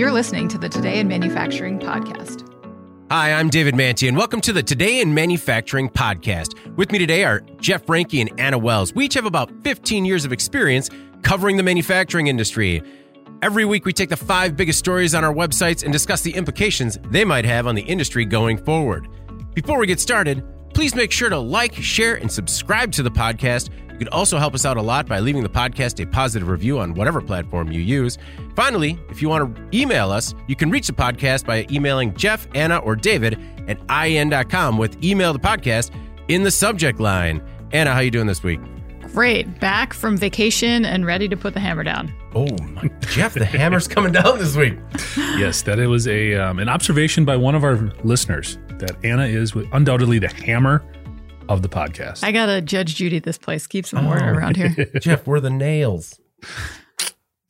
You're listening to the Today in Manufacturing podcast. Hi, I'm David Mantey, and welcome to the Today in Manufacturing podcast. With me today are Jeff Reinke and Anna Wells. We each have about 15 years of experience covering the manufacturing industry. Every week, we take the five biggest stories on our websites and discuss the implications they might have on the industry going forward. Before we get started, please make sure to like, share, and subscribe to the podcast. You could also help us out a lot by leaving the podcast a positive review on whatever platform you use. Finally, if you want to email us, you can reach the podcast by emailing Jeff, Anna, or David at IEN.com with email the podcast in the subject line. Anna, how are you doing this week? Great. Back from vacation and ready to put the hammer down. Oh my, Jeff, the hammer's coming down this week. yes, that it was a um, an observation by one of our listeners that Anna is undoubtedly the hammer of the podcast. I gotta judge Judy this place. Keep some order around here. Jeff, we're the nails.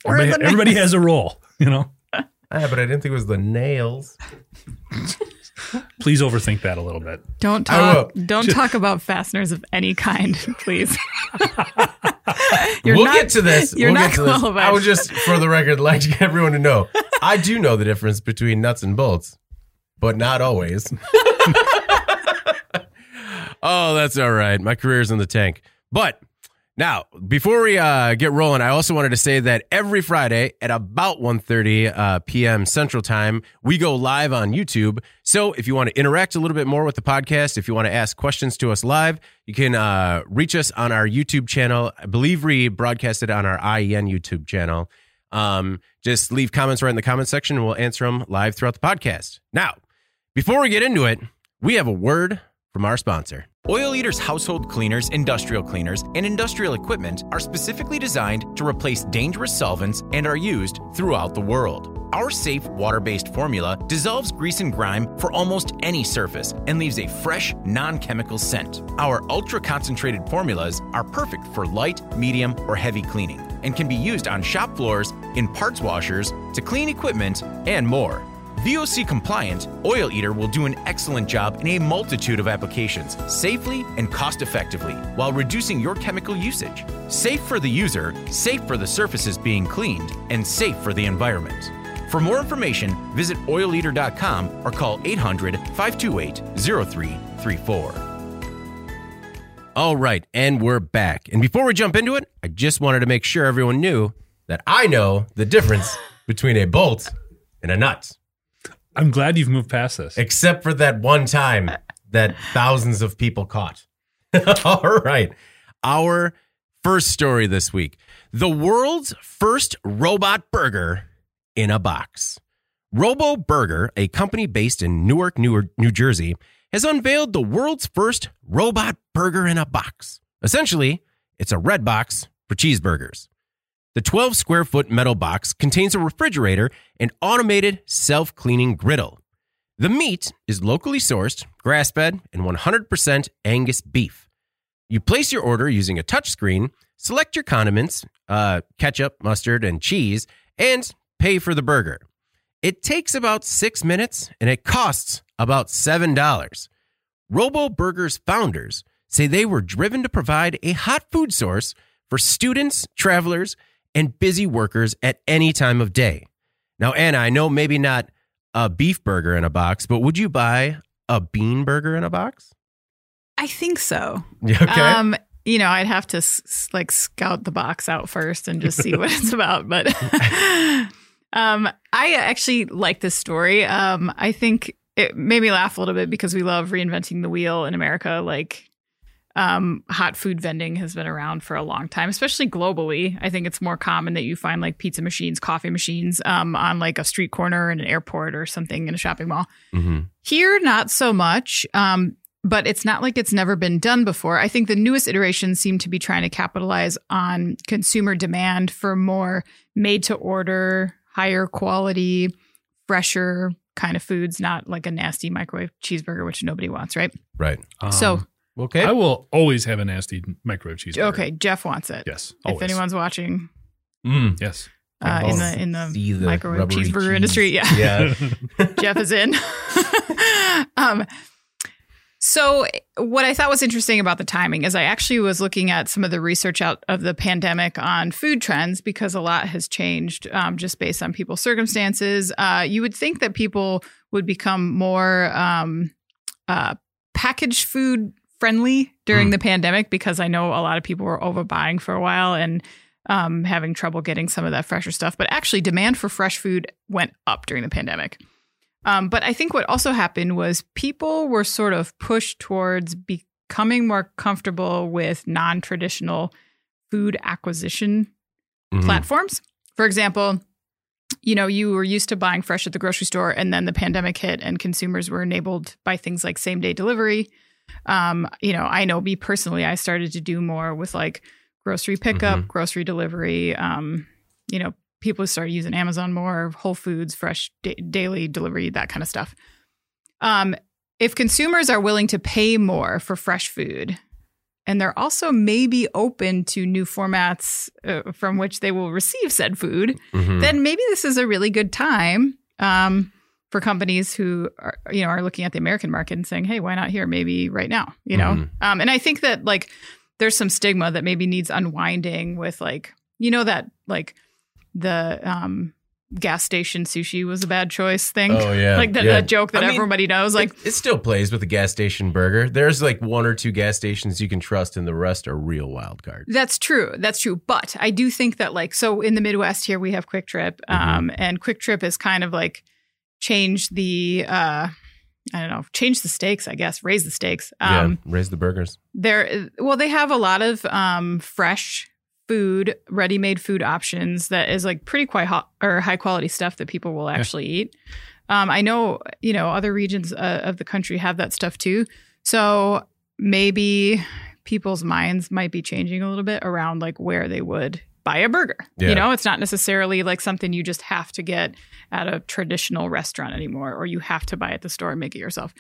We're everybody, the na- everybody has a role, you know. Ah, but I didn't think it was the nails. Please overthink that a little bit. Don't talk. Don't talk about fasteners of any kind, please. You're we'll not- get to this. You're we'll not get to this. I would just, for the record, like everyone to know, I do know the difference between nuts and bolts, but not always. Oh, that's all right. My career's in the tank. But now, before we uh, get rolling, I also wanted to say that every Friday at about 1.30 uh, p.m. Central Time, we go live on YouTube. So if you want to interact a little bit more with the podcast, if you want to ask questions to us live, you can uh, reach us on our YouTube channel. I believe we broadcast it on our IEN YouTube channel. Um, just leave comments right in the comment section and we'll answer them live throughout the podcast. Now, before we get into it, we have a word from our sponsor. Oil Eater's household cleaners, industrial cleaners, and industrial equipment are specifically designed to replace dangerous solvents and are used throughout the world. Our safe water based formula dissolves grease and grime for almost any surface and leaves a fresh, non chemical scent. Our ultra concentrated formulas are perfect for light, medium, or heavy cleaning and can be used on shop floors, in parts washers, to clean equipment, and more. VOC compliant, Oil Eater will do an excellent job in a multitude of applications, safely and cost effectively, while reducing your chemical usage. Safe for the user, safe for the surfaces being cleaned, and safe for the environment. For more information, visit oileater.com or call 800 528 0334. All right, and we're back. And before we jump into it, I just wanted to make sure everyone knew that I know the difference between a bolt and a nut, I'm glad you've moved past this. except for that one time that thousands of people caught. All right, our first story this week the world's first robot burger in a box. Robo Burger, a company based in Newark, New, New Jersey, has unveiled the world's first robot burger in a box. Essentially, it's a red box for cheeseburgers. The 12 square foot metal box contains a refrigerator and automated self cleaning griddle. The meat is locally sourced, grass fed, and 100% Angus beef. You place your order using a touchscreen, select your condiments, uh, ketchup, mustard, and cheese, and pay for the burger. It takes about six minutes and it costs about $7. Robo Burger's founders say they were driven to provide a hot food source for students, travelers, and busy workers at any time of day. Now, Anna, I know maybe not a beef burger in a box, but would you buy a bean burger in a box? I think so. Okay. Um, you know, I'd have to s- like scout the box out first and just see what it's about. But um, I actually like this story. Um, I think it made me laugh a little bit because we love reinventing the wheel in America. Like, um, hot food vending has been around for a long time, especially globally. I think it's more common that you find like pizza machines, coffee machines, um, on like a street corner in an airport or something in a shopping mall. hmm Here, not so much. Um, but it's not like it's never been done before. I think the newest iterations seem to be trying to capitalize on consumer demand for more made to order, higher quality, fresher kind of foods, not like a nasty microwave cheeseburger, which nobody wants, right? Right. Um, so, Okay. I will always have a nasty microwave cheeseburger. okay, Jeff wants it. Yes. If anyone's watching Mm. Yes. uh, in the in the the microwave cheeseburger cheese. industry, yeah, Yeah. Jeff is in. um, So, what I thought was interesting about the timing is I actually was looking at some of the research out of the pandemic on food trends because a lot has changed um, just based on people's circumstances. Uh, you would think that people would become more um, uh, packaged food friendly during Mm. the pandemic because I know a lot of people were overbuying for a while and um, having trouble getting some of that fresher stuff. But actually, demand for fresh food went up during the pandemic. Um, but I think what also happened was people were sort of pushed towards becoming more comfortable with non traditional food acquisition Mhm. platforms. For example, you know, you were used to buying fresh at the grocery store, and then the pandemic hit, and consumers were enabled by things like same day delivery. Um, you know, I know me personally, I started to do more with like grocery pickup, Mhm. grocery delivery. Um, you know, people started using Amazon more, Whole Foods, fresh da- daily delivery, that kind of stuff. Um, if consumers are willing to pay more for fresh food, and they're also maybe open to new formats uh, from which they will receive said food, Mhm. then maybe this is a really good time um, for companies who are, you know are looking at the American market and saying, "Hey, why not here? Maybe right now." You know, Mhm. um, and I think that like there's some stigma that maybe needs unwinding with like you know that like the um, gas station sushi was a bad choice thing. Oh yeah, like that, yeah. that joke that I mean, everybody knows. Like it, it still plays with the gas station burger. There's like one or two gas stations you can trust, and the rest are real wild cards. That's true. That's true. But I do think that like so in the Midwest here we have QuikTrip, Mm-hmm. um, and QuikTrip is kind of like changed the uh, I don't know, change the stakes. I guess raise the stakes. Um, yeah, raise the burgers. There, well, they have a lot of um, fresh food, ready-made food options that is like pretty quite hot or high quality stuff that people will actually eat. Um, I know, you know, other regions uh, of the country have that stuff too. So maybe people's minds might be changing a little bit around like where they would buy a burger. Yeah. You know, it's not necessarily like something you just have to get at a traditional restaurant anymore, or you have to buy at the store and make it yourself.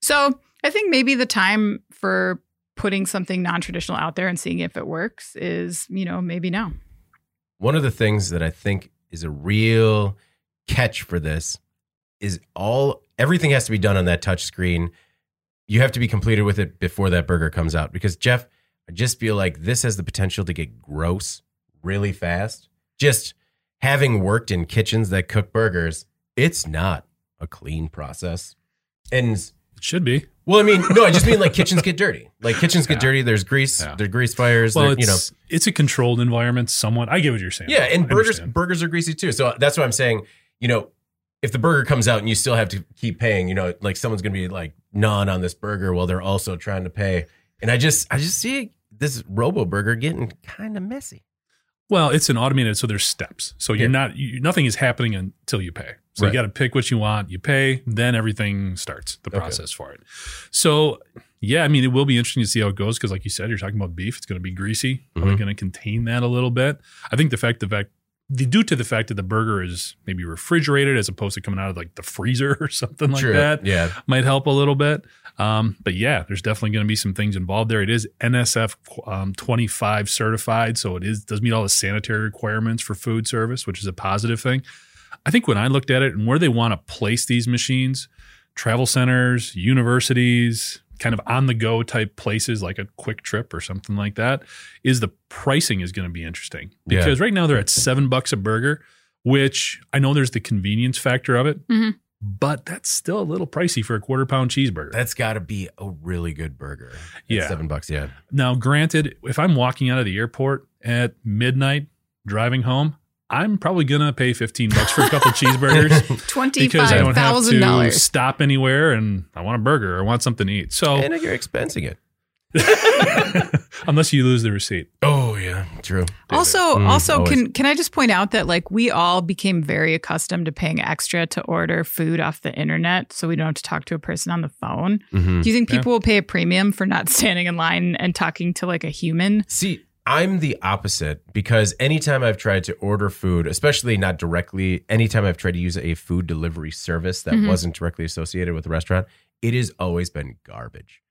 So I think maybe the time for putting something non-traditional out there and seeing if it works is, you know, maybe now. One of the things that I think is a real catch for this is all everything has to be done on that touch screen. You have to be completed with it before that burger comes out because Jeff, I just feel like this has the potential to get gross really fast. Just having worked in kitchens that cook burgers, it's not a clean process. And It should be. well, I mean, no, I just mean like kitchens get dirty. Like kitchens get dirty. There's grease. Yeah. There's grease fires. Well, it's, you know, it's a controlled environment somewhat. I get what you're saying. yeah, and I burgers understand. burgers are greasy too. So uh, that's what I'm saying. You know, if the burger comes out and you still have to keep paying, you know, like someone's gonna be like gnawing on this burger while they're also trying to pay. And I just I just see this Robo Burger getting kind of messy. Well, it's an automated, so there's steps. So you're Yeah. not, you, nothing is happening until you pay. So Right. you got to pick what you want, you pay, then everything starts the Okay. process for it. So, yeah, I mean, it will be interesting to see how it goes because, like you said, you're talking about beef. It's going to be greasy. Are we Mhm. going to contain that a little bit? I think the fact, the fact, the due to the fact that the burger is maybe refrigerated as opposed to coming out of like the freezer or something like True. that Yeah. might help a little bit. Um, but yeah, there's definitely going to be some things involved there. It is NSF um, 25 certified, so it is does meet all the sanitary requirements for food service, which is a positive thing. I think when I looked at it and where they want to place these machines, travel centers, universities, kind of on the go type places like a QuikTrip or something like that, is the pricing is going to be interesting Yeah. because right now they're at seven bucks a burger, which I know there's the convenience factor of it, Mhm. but that's still a little pricey for a quarter pound cheeseburger. That's got to be a really good burger. At Yeah. seven bucks. Yeah. Now, granted, if I'm walking out of the airport at midnight driving home, I'm probably gonna pay 15 bucks for a couple checheeseburgers because I don't have thousand to dollars. stop anywhere and I want a burger or I want something to eat. So and you're expensing it. unless you lose the receipt. Oh yeah, true. Also, Mm, also, always. can can I just point out that like we all became very accustomed to paying extra to order food off the internet, so we don't have to talk to a person on the phone. Mhm. Do you think Yeah. people will pay a premium for not standing in line and talking to like a human? See, I'm the opposite because anytime I've tried to order food, especially not directly, anytime I've tried to use a food delivery service that Mhm. wasn't directly associated with the restaurant, it has always been garbage.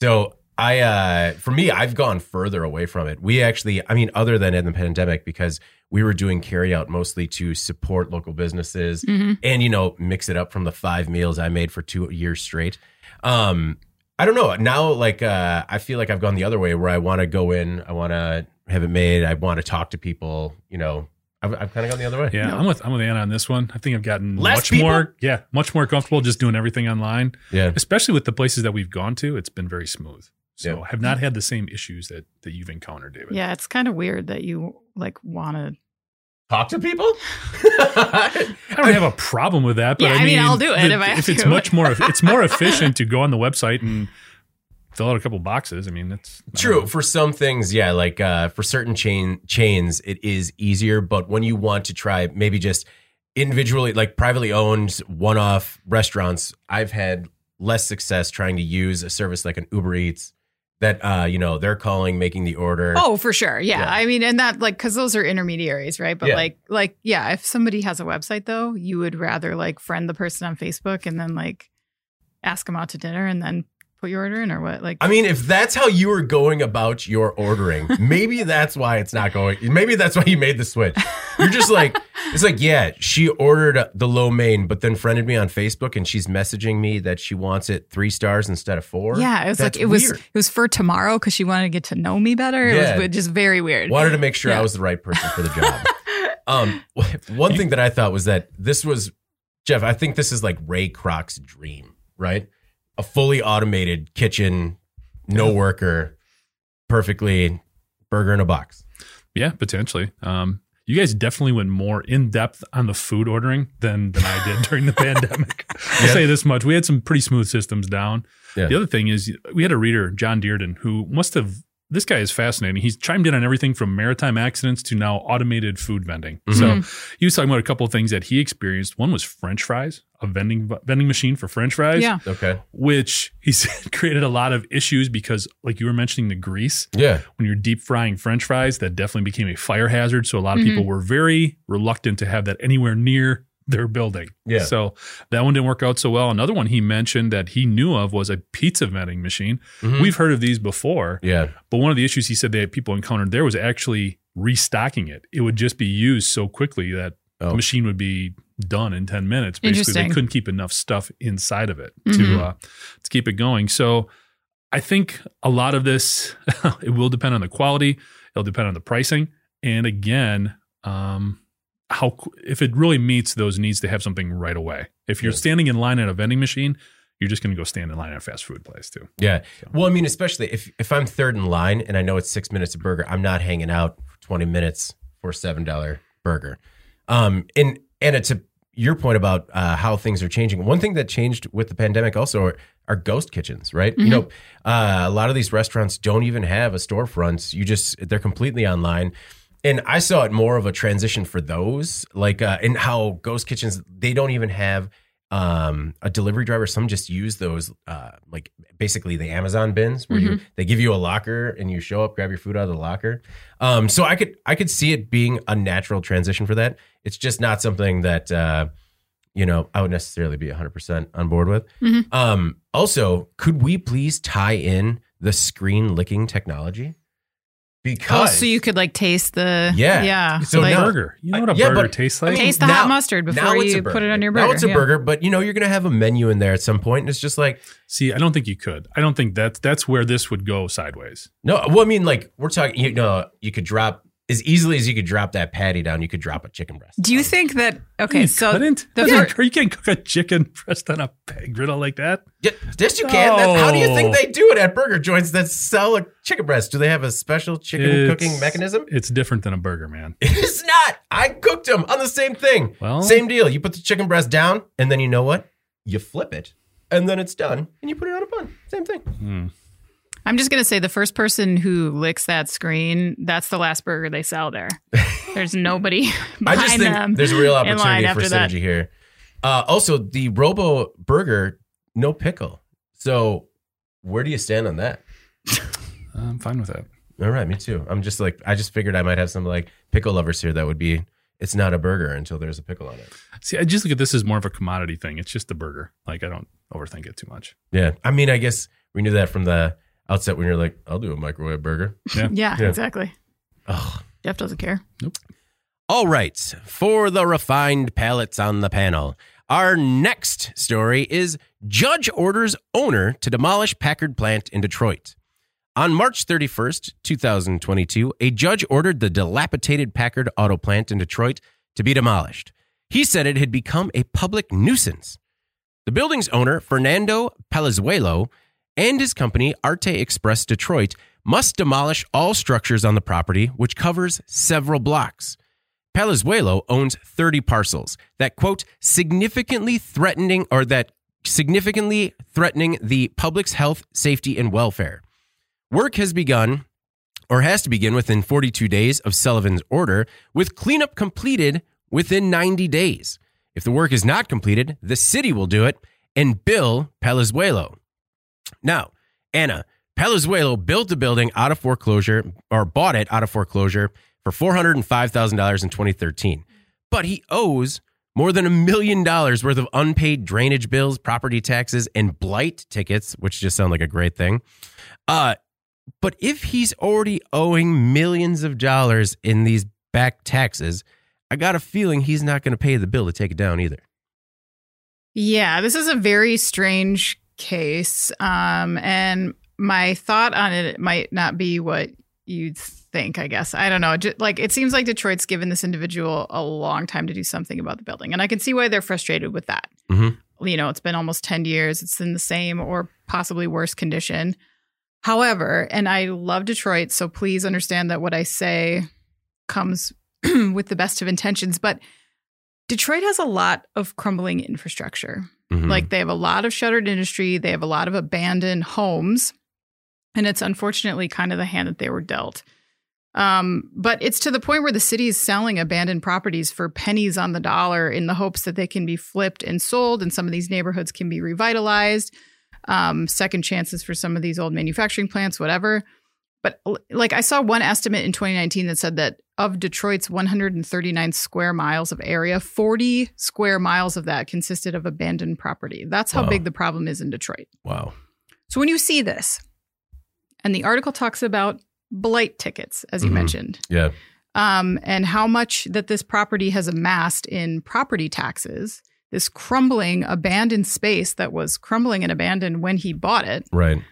So I, uh, for me, I've gone further away from it. We actually, I mean, other than in the pandemic, because we were doing carryout mostly to support local businesses Mm-hmm. and, you know, mix it up from the five meals I made for two years straight. Um, I don't know. Now, like, uh, I feel like I've gone the other way where I want to go in, I want to have it made, I want to talk to people. You know, I've, I've kind of gone the other way. Yeah, I'm with I'm with Anna on this one. I think I've gotten Less much people? more, yeah, much more comfortable just doing everything online, Yeah. especially with the places that we've gone to. It's been very smooth. So Yeah. have not had the same issues that that you've encountered, David. Yeah, it's kind of weird that you like want to. Talk to people? I don't have a problem with that, but Yeah, I I mean, mean, I'll do it the- if I have if it's to. much more, it's more efficient to go on the website and fill out a couple boxes. I mean, that's True. For some things, yeah, like uh, for certain chain chains, it is easier. But when you want to try maybe just individually, like privately owned one-off restaurants, I've had less success trying to use a service like an Uber Eats that uh, you know they're calling, making the order. Oh, for sure. Yeah. Yeah. I mean, and that like because those are intermediaries, right? But Yeah. like, like, yeah, if somebody has a website though, you would rather like friend the person on Facebook and then like ask them out to dinner and then put your order in or what? Like, I mean, if that's how you were going about your ordering, maybe that's why it's not going. Maybe that's why you made the switch. You're just like, it's like, yeah, she ordered the lo mein, but then friended me on Facebook, and she's messaging me that she wants it three stars instead of four. yeah, it was That's like it was it was for tomorrow because she wanted to get to know me better. It was just very weird. Wanted to make sure I was the right person for the job. um, one thing that I thought was that this was Jeff. I think this is like Ray Kroc's dream, right? A fully automated kitchen, no worker, perfectly burger in a box. yeah, potentially. Um, you guys definitely went more in depth on the food ordering than than I did during the pandemic. I'll Yeah. say this much: we had some pretty smooth systems down. Yeah. The other thing is, we had a reader, John Dearden, who must have. This guy is fascinating. He's chimed in on everything from maritime accidents to now automated food vending. Mm-hmm. So he was talking about a couple of things that he experienced. One was French fries, a vending vending machine for French fries. Yeah. Okay. which he said created a lot of issues because, like you were mentioning, the grease Yeah. when you're deep frying French fries, that definitely became a fire hazard. So a lot of people were very reluctant to have that anywhere near their building. Yeah. So that one didn't work out so well. Another one he mentioned that he knew of was a pizza vending machine. Mhm. We've heard of these before, Yeah. but one of the issues he said they had people encountered there was actually restocking it. It would just be used so quickly that Oh. the machine would be done in 10 minutes. Basically, they couldn't keep enough stuff inside of it Mhm. to uh, to keep it going. So I think a lot of this it will depend on the quality. It'll depend on the pricing, and again, um, how if it really meets those needs to have something right away. If you're Yeah. standing in line at a vending machine, you're just going to go stand in line at a fast food place too. Yeah. Well, I mean, especially if if I'm third in line and I know it's six minutes a burger, I'm not hanging out for 20 minutes for a seven dollar burger. Um, and and to your point about uh, how things are changing, one thing that changed with the pandemic also are, are ghost kitchens, right? You know, uh, a lot of these restaurants don't even have a storefront. You just they're completely online. And I saw it more of a transition for those, like, uh, and how ghost kitchens they don't even have um a delivery driver. Some just use those uh like basically the amazon bins where you they give you a locker and you show up grab your food out of the locker. Um so i could i could see it being a natural transition for that. It's just not something that uh you know i would necessarily be 100% on board with. Mhm. um also could we please tie in the screen licking technology Oh, because so you could like taste the Yeah. yeah So like, now- burger. You know what a Yeah, burger but- tastes I like? mean, taste the now- hot mustard before you put it on your burger. now it's a yeah. burger but you know you're gonna have a menu in there at some point and it's just like See, I don't think you could. I don't think that's that's where this would go sideways. No, well, I mean, like we're talking. You know, you could drop as easily as you could drop that patty down. You could drop a chicken breast. Do you think that okay? you so couldn't. the Yeah, fir- you can't cook a chicken breast on a peg griddle like that. Yeah, yes, you can. That- how do you think they do it at burger joints that sell a chicken breast? Do they have a special chicken It's- cooking mechanism? It's different than a burger, man. It's not. I cooked them on the same thing. Well- same deal. You put the chicken breast down, and then you know what? You flip it, and then it's done, and you put it on a bun. Same thing. Hmm. I'm just gonna say the first person who licks that screen, that's the last burger they sell there. There's nobody behind I just think them. there's a real in line opportunity for after that. synergy here. Uh, also, the Robo Burger, no pickle. So, where do you stand on that? I'm fine with that. All right, me too. I'm just like I just figured I might have some like pickle lovers here that would be it's not a burger until there's a pickle on it. See, I just look at this as more of a commodity thing. It's just a burger. Like I don't overthink it too much. Yeah. I mean, I guess we knew that from the outset when you're like, I'll do a microwave burger. Yeah, Yeah. exactly. Oh. Jeff doesn't care. All right. For the refined palates on the panel, Our next story is Judge orders owner to demolish Packard plant in Detroit. On March 31st, 2022, a judge ordered the dilapidated Packard auto plant in Detroit to be demolished. He said it had become a public nuisance. The building's owner, Fernando Palazuelo, and his company, Arte Express Detroit, must demolish all structures on the property, which covers several blocks. Palazuelo owns 30 parcels that, quote, significantly threatening or that significantly threatening the public's health, safety, and welfare. Work has begun or has to begin within 42 days of Sullivan's order, with cleanup completed within 90 days. If the work is not completed, the city will do it and bill Palazuelo. Now, Anna, Palazuelo built the building out of foreclosure or bought it out of foreclosure for $405,000 in 2013. But he owes more than a million dollars worth of unpaid drainage bills, property taxes, and blight tickets, which just sound like a great thing. Uh, but if he's already owing millions of dollars in these back taxes, I got a feeling he's not going to pay the bill to take it down either. Yeah, this is a very strange case. Um, and my thought on it might not be what you'd think, I guess. I don't know. Just, like it seems like Detroit's given this individual a long time to do something about the building. And I can see why they're frustrated with that. Mm-hmm. You know, it's been almost 10 years. It's in the same or possibly worse condition. However, and I love Detroit, so please understand that what I say comes with the best of intentions, but Detroit has a lot of crumbling infrastructure. Mhm. Like they have a lot of shuttered industry, they have a lot of abandoned homes, and it's unfortunately kind of the hand that they were dealt. Um, but it's to the point where the city is selling abandoned properties for pennies on the dollar in the hopes that they can be flipped and sold, and some of these neighborhoods can be revitalized. Um, second chances for some of these old manufacturing plants, whatever. But like I saw one estimate in 2019 that said that of Detroit's 139 square miles of area, 40 square miles of that consisted of abandoned property. That's how Wow. big the problem is in Detroit. wow. So when you see this, and the article talks about blight tickets, as you Mhm. mentioned, Yeah. um, and how much that this property has amassed in property taxes, this crumbling, abandoned space that was crumbling and abandoned when he bought it. Right.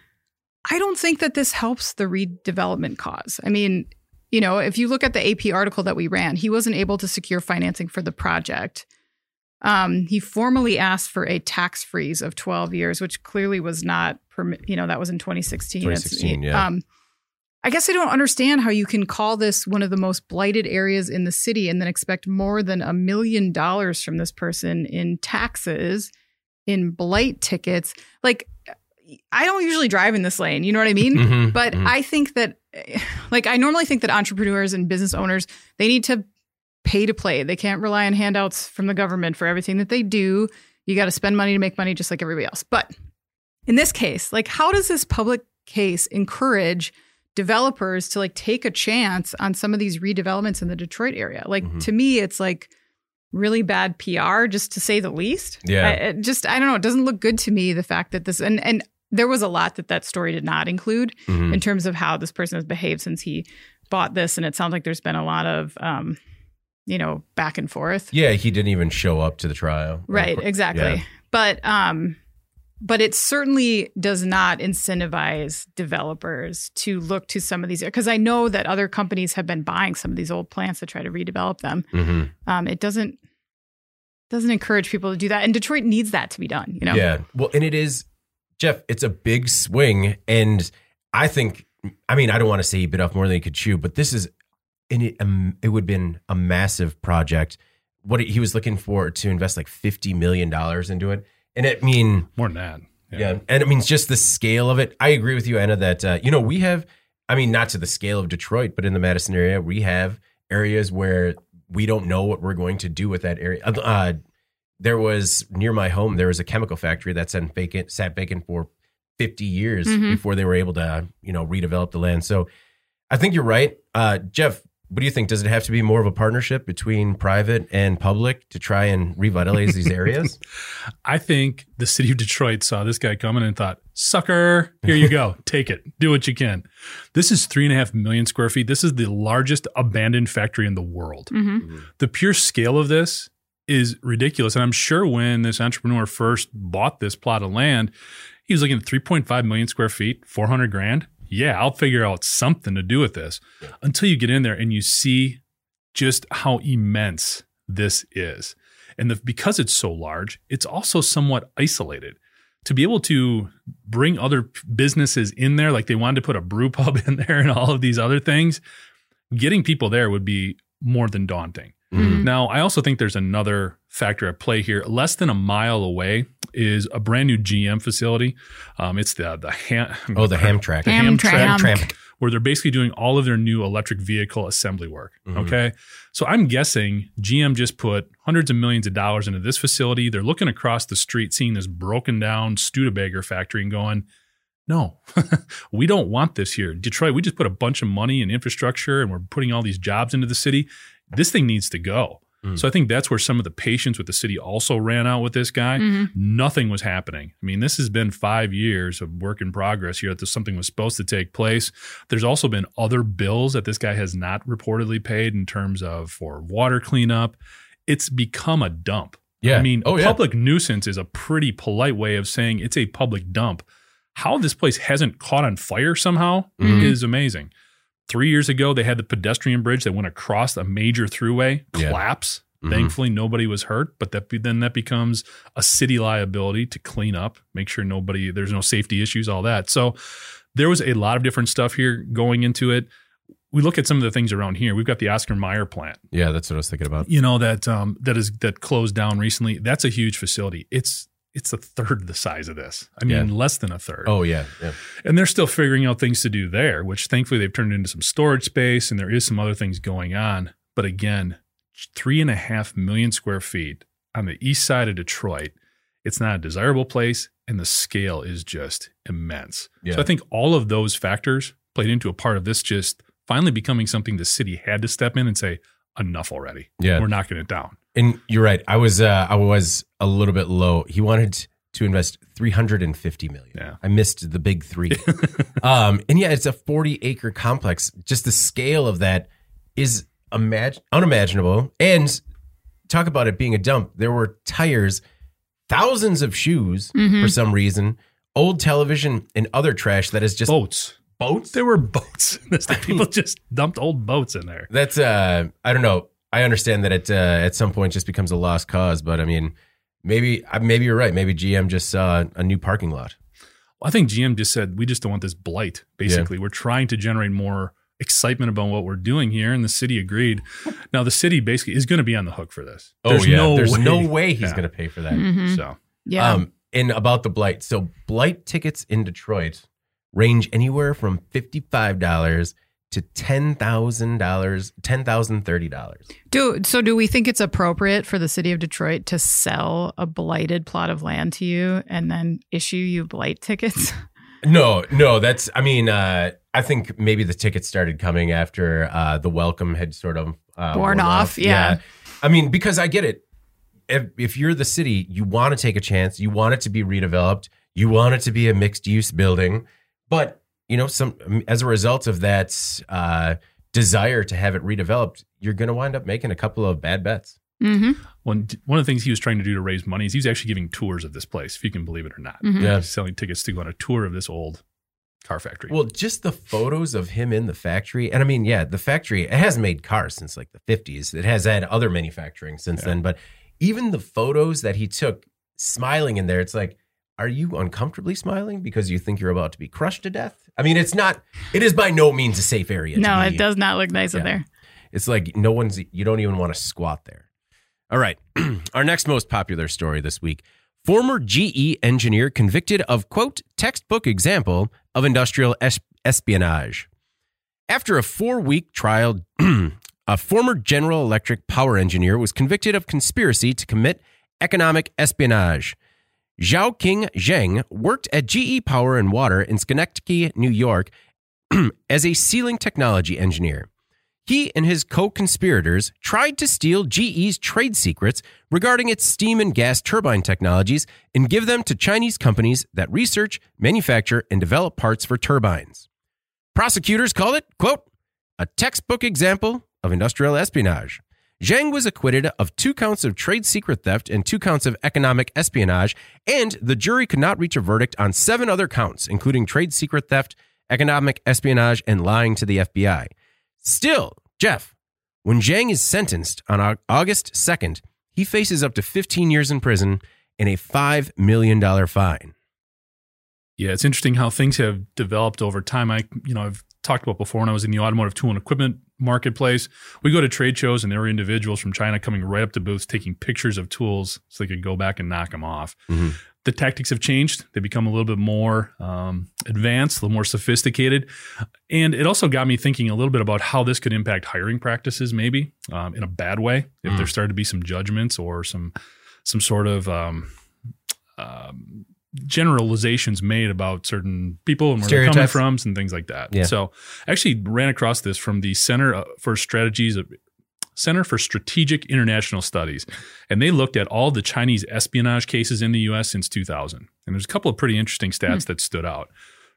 I don't think that this helps the redevelopment cause. I mean, you know, if you look at the AP article that we ran, he wasn't able to secure financing for the project. Um, he formally asked for a tax freeze of 12 years, which clearly was not permit. You know, that was in 2016. It's- 2016, yeah. Um, I guess I don't understand how you can call this one of the most blighted areas in the city and then expect more than a million dollars from this person in taxes, in blight tickets. Like, I don't usually drive in this lane. You know what I mean? Mhm, But mhm. I think that, like, I normally think that entrepreneurs and business owners, they need to pay to play. They can't rely on handouts from the government for everything that they do. You got to spend money to make money just like everybody else. But in this case, like, how does this public case encourage developers to like take a chance on some of these redevelopments in the Detroit area? Like, Mhm. to me, it's like, really bad PR, just to say the least. Yeah. I, it just I don't know. It doesn't look good to me. The fact that this and and there was a lot that that story did not include Mhm. in terms of how this person has behaved since he bought this, and it sounds like there's been a lot of um, you know, back and forth. Yeah, he didn't even show up to the trial. Right, exactly. Yeah. But um but it certainly does not incentivize developers to look to some of these because I know that other companies have been buying some of these old plants to try to redevelop them. hmm Um, it doesn't doesn't encourage people to do that, and Detroit needs that to be done. You know, Yeah. Well, and it is, Jeff, it's a big swing. And I think, I mean, I don't want to say he bit off more than he could chew, but this is, and it, um, it would have been a massive project. What he was looking for to invest like $50 million into it. And it mean, More than that. Yeah. And it means just the scale of it. I agree with you, Anna, that, uh, you know, we have, I mean, not to the scale of Detroit, but in the Madison area, we have areas where we don't know what we're going to do with that area. Uh, there was near my home, there was a chemical factory that sat vacant, sat vacant for 50 years Mhm. before they were able to, you know, redevelop the land. So I think you're right. Uh, Jeff, what do you think? Does it have to be more of a partnership between private and public to try and revitalize these areas? I think the city of Detroit saw this guy coming and thought, sucker, here you go. Take it. Do what you can. This is three and a half million square feet. This is the largest abandoned factory in the world. hmm The pure scale of this is ridiculous. And I'm sure when this entrepreneur first bought this plot of land, he was looking at 3.5 million square feet, 400 grand. Yeah, I'll figure out something to do with this. Until you get in there and you see just how immense this is. And the, because it's so large, it's also somewhat isolated. To be able to bring other businesses in there, like they wanted to put a brew pub in there and all of these other things, getting people there would be more than daunting. Mhm. Now, I also think there's another factor at play here. Less than a mile away is a brand new GM facility. Um, it's the the ham. Oh, the Hamtramck. the Hamtramck. Hamtramck. where they're basically doing all of their new electric vehicle assembly work. Mhm. Okay. So I'm guessing GM just put hundreds of millions of dollars into this facility. They're looking across the street, seeing this broken down Studebaker factory and going, no, we don't want this here. Detroit, we just put a bunch of money and infrastructure and we're putting all these jobs into the city. This thing needs to go. Mm. So I think that's where some of the patience with the city also ran out with this guy Mhm. nothing was happening. I mean, this has been five years of work in progress here that something was supposed to take place. There's also been other bills that this guy has not reportedly paid in terms of for water cleanup. It's become a dump. Yeah. I mean, oh, yeah. public nuisance is a pretty polite way of saying it's a public dump. How this place hasn't caught on fire somehow Mhm. is amazing. Three years ago, they had the pedestrian bridge that went across a major throughway Yeah. collapse. Mhm. Thankfully, nobody was hurt, but that then that becomes a city liability to clean up, make sure nobody there's no safety issues, all that. So there was a lot of different stuff here going into it. We look at some of the things around here. We've got the Oscar Mayer plant, Yeah, that's what I was thinking about. you know that um, that is that closed down recently. That's a huge facility. It's it's a third the size of this. I mean, Yeah. less than a third. Oh, yeah. Yeah. And they're still figuring out things to do there, which thankfully they've turned into some storage space and there is some other things going on. But again, three and a half million square feet on the east side of Detroit. It's not a desirable place, and the scale is just immense. Yeah. So I think all of those factors played into a part of this just finally becoming something the city had to step in and say, enough already. Yeah. We're knocking it down. And you're right. I was uh, I was a little bit low. He wanted to invest 350 million. Yeah. I missed the big 3. um and yeah, it's a 40 acre complex. Just the scale of that is imag- unimaginable. And talk about it being a dump. There were tires, thousands of shoes Mhm. for some reason, old television and other trash that is just Boats. boats. There were boats. This- People just dumped old boats in there. That's uh I don't know. I understand that it uh, at some point just becomes a lost cause, but I mean, maybe maybe you're right. Maybe GM just saw a new parking lot. Well, I think GM just said we just don't want this blight. Basically, we're trying to generate more excitement about what we're doing here, and the city agreed. Now the city basically is going to be on the hook for this. There's no way. there's no way he's Yeah. going to pay for that. Mhm. So Yeah. Um, and about the blight, so blight tickets in Detroit range anywhere from fifty five dollars to ten thousand dollars, ten thousand thirty dollars. do so do we think it's appropriate for the city of Detroit to sell a blighted plot of land to you and then issue you blight tickets? No, no, that's. I mean, uh, I think maybe the tickets started coming after uh, the welcome had sort of uh, Worn off, yeah. I mean, because I get it. If, if you're the city, you want to take a chance. You want it to be redeveloped. You want it to be a mixed use building, but you know, some as a result of that uh, desire to have it redeveloped, you're going to wind up making a couple of bad bets. mm-hmm. one one of the things he was trying to do to raise money is he was actually giving tours of this place, if you can believe it or not. Mhm. Yeah. He's selling tickets to go on a tour of this old car factory. Well, just the photos of him in the factory. And I mean, yeah, the factory, it hasn't made cars since like the 50s. It has had other manufacturing since Yeah. then. But even the photos that he took smiling in there, it's like, are you uncomfortably smiling because you think you're about to be crushed to death? I mean, it's not, it is by no means a safe area. No, it does not look nice in there. It's like no one's, you don't even want to squat there. All right. Our next most popular story this week former GE engineer convicted of, quote, textbook example of industrial es- espionage. After a four week trial, a former General Electric power engineer was convicted of conspiracy to commit economic espionage. Xiaoqing Zheng worked at GE Power and Water in Schenectady, New York, as a sealing technology engineer. He and his co conspirators tried to steal GE's trade secrets regarding its steam and gas turbine technologies and give them to Chinese companies that research, manufacture, and develop parts for turbines. Prosecutors call it, quote, a textbook example of industrial espionage. Zhang was acquitted of two counts of trade secret theft and two counts of economic espionage, and the jury could not reach a verdict on seven other counts, including trade secret theft, economic espionage, and lying to the FBI. Still, Jeff, when Zhang is sentenced on August 2nd, he faces up to 15 years in prison and a $5 million fine. Yeah, it's interesting how things have developed over time. I, you know, I've talked about before when I was in the automotive tool and equipment marketplace. We go to trade shows and there were individuals from China coming right up to booths taking pictures of tools so they could go back and knock them off. Mhm. The tactics have changed. They become a little bit more um, advanced, a little more sophisticated. And it also got me thinking a little bit about how this could impact hiring practices, maybe um, in a bad way, if Mm. there started to be some judgments or some some sort of um, um, generalizations made about certain people and where they're coming Stereotypes. from and things like that. Yeah. So I actually ran across this from the Center uh, for Strategies of Center for Strategic International Studies, and they looked at all the Chinese espionage cases in the U.S. since 2000. And there's a couple of pretty interesting stats that stood out.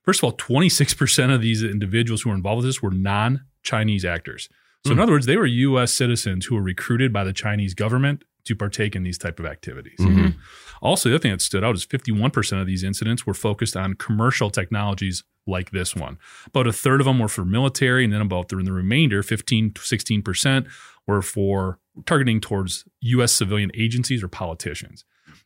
First of all, 26% of these individuals who were involved with this were non-Chinese actors. So in other words, they were U.S. citizens who were recruited by the Chinese government to partake in these type of activities. Mhm. Also, the other thing that stood out is 51% of these incidents were focused on commercial technologies like this one. About a third of them were for military, and then about the, the remainder, 15 to 16%, were for targeting towards U.S. civilian agencies or politicians.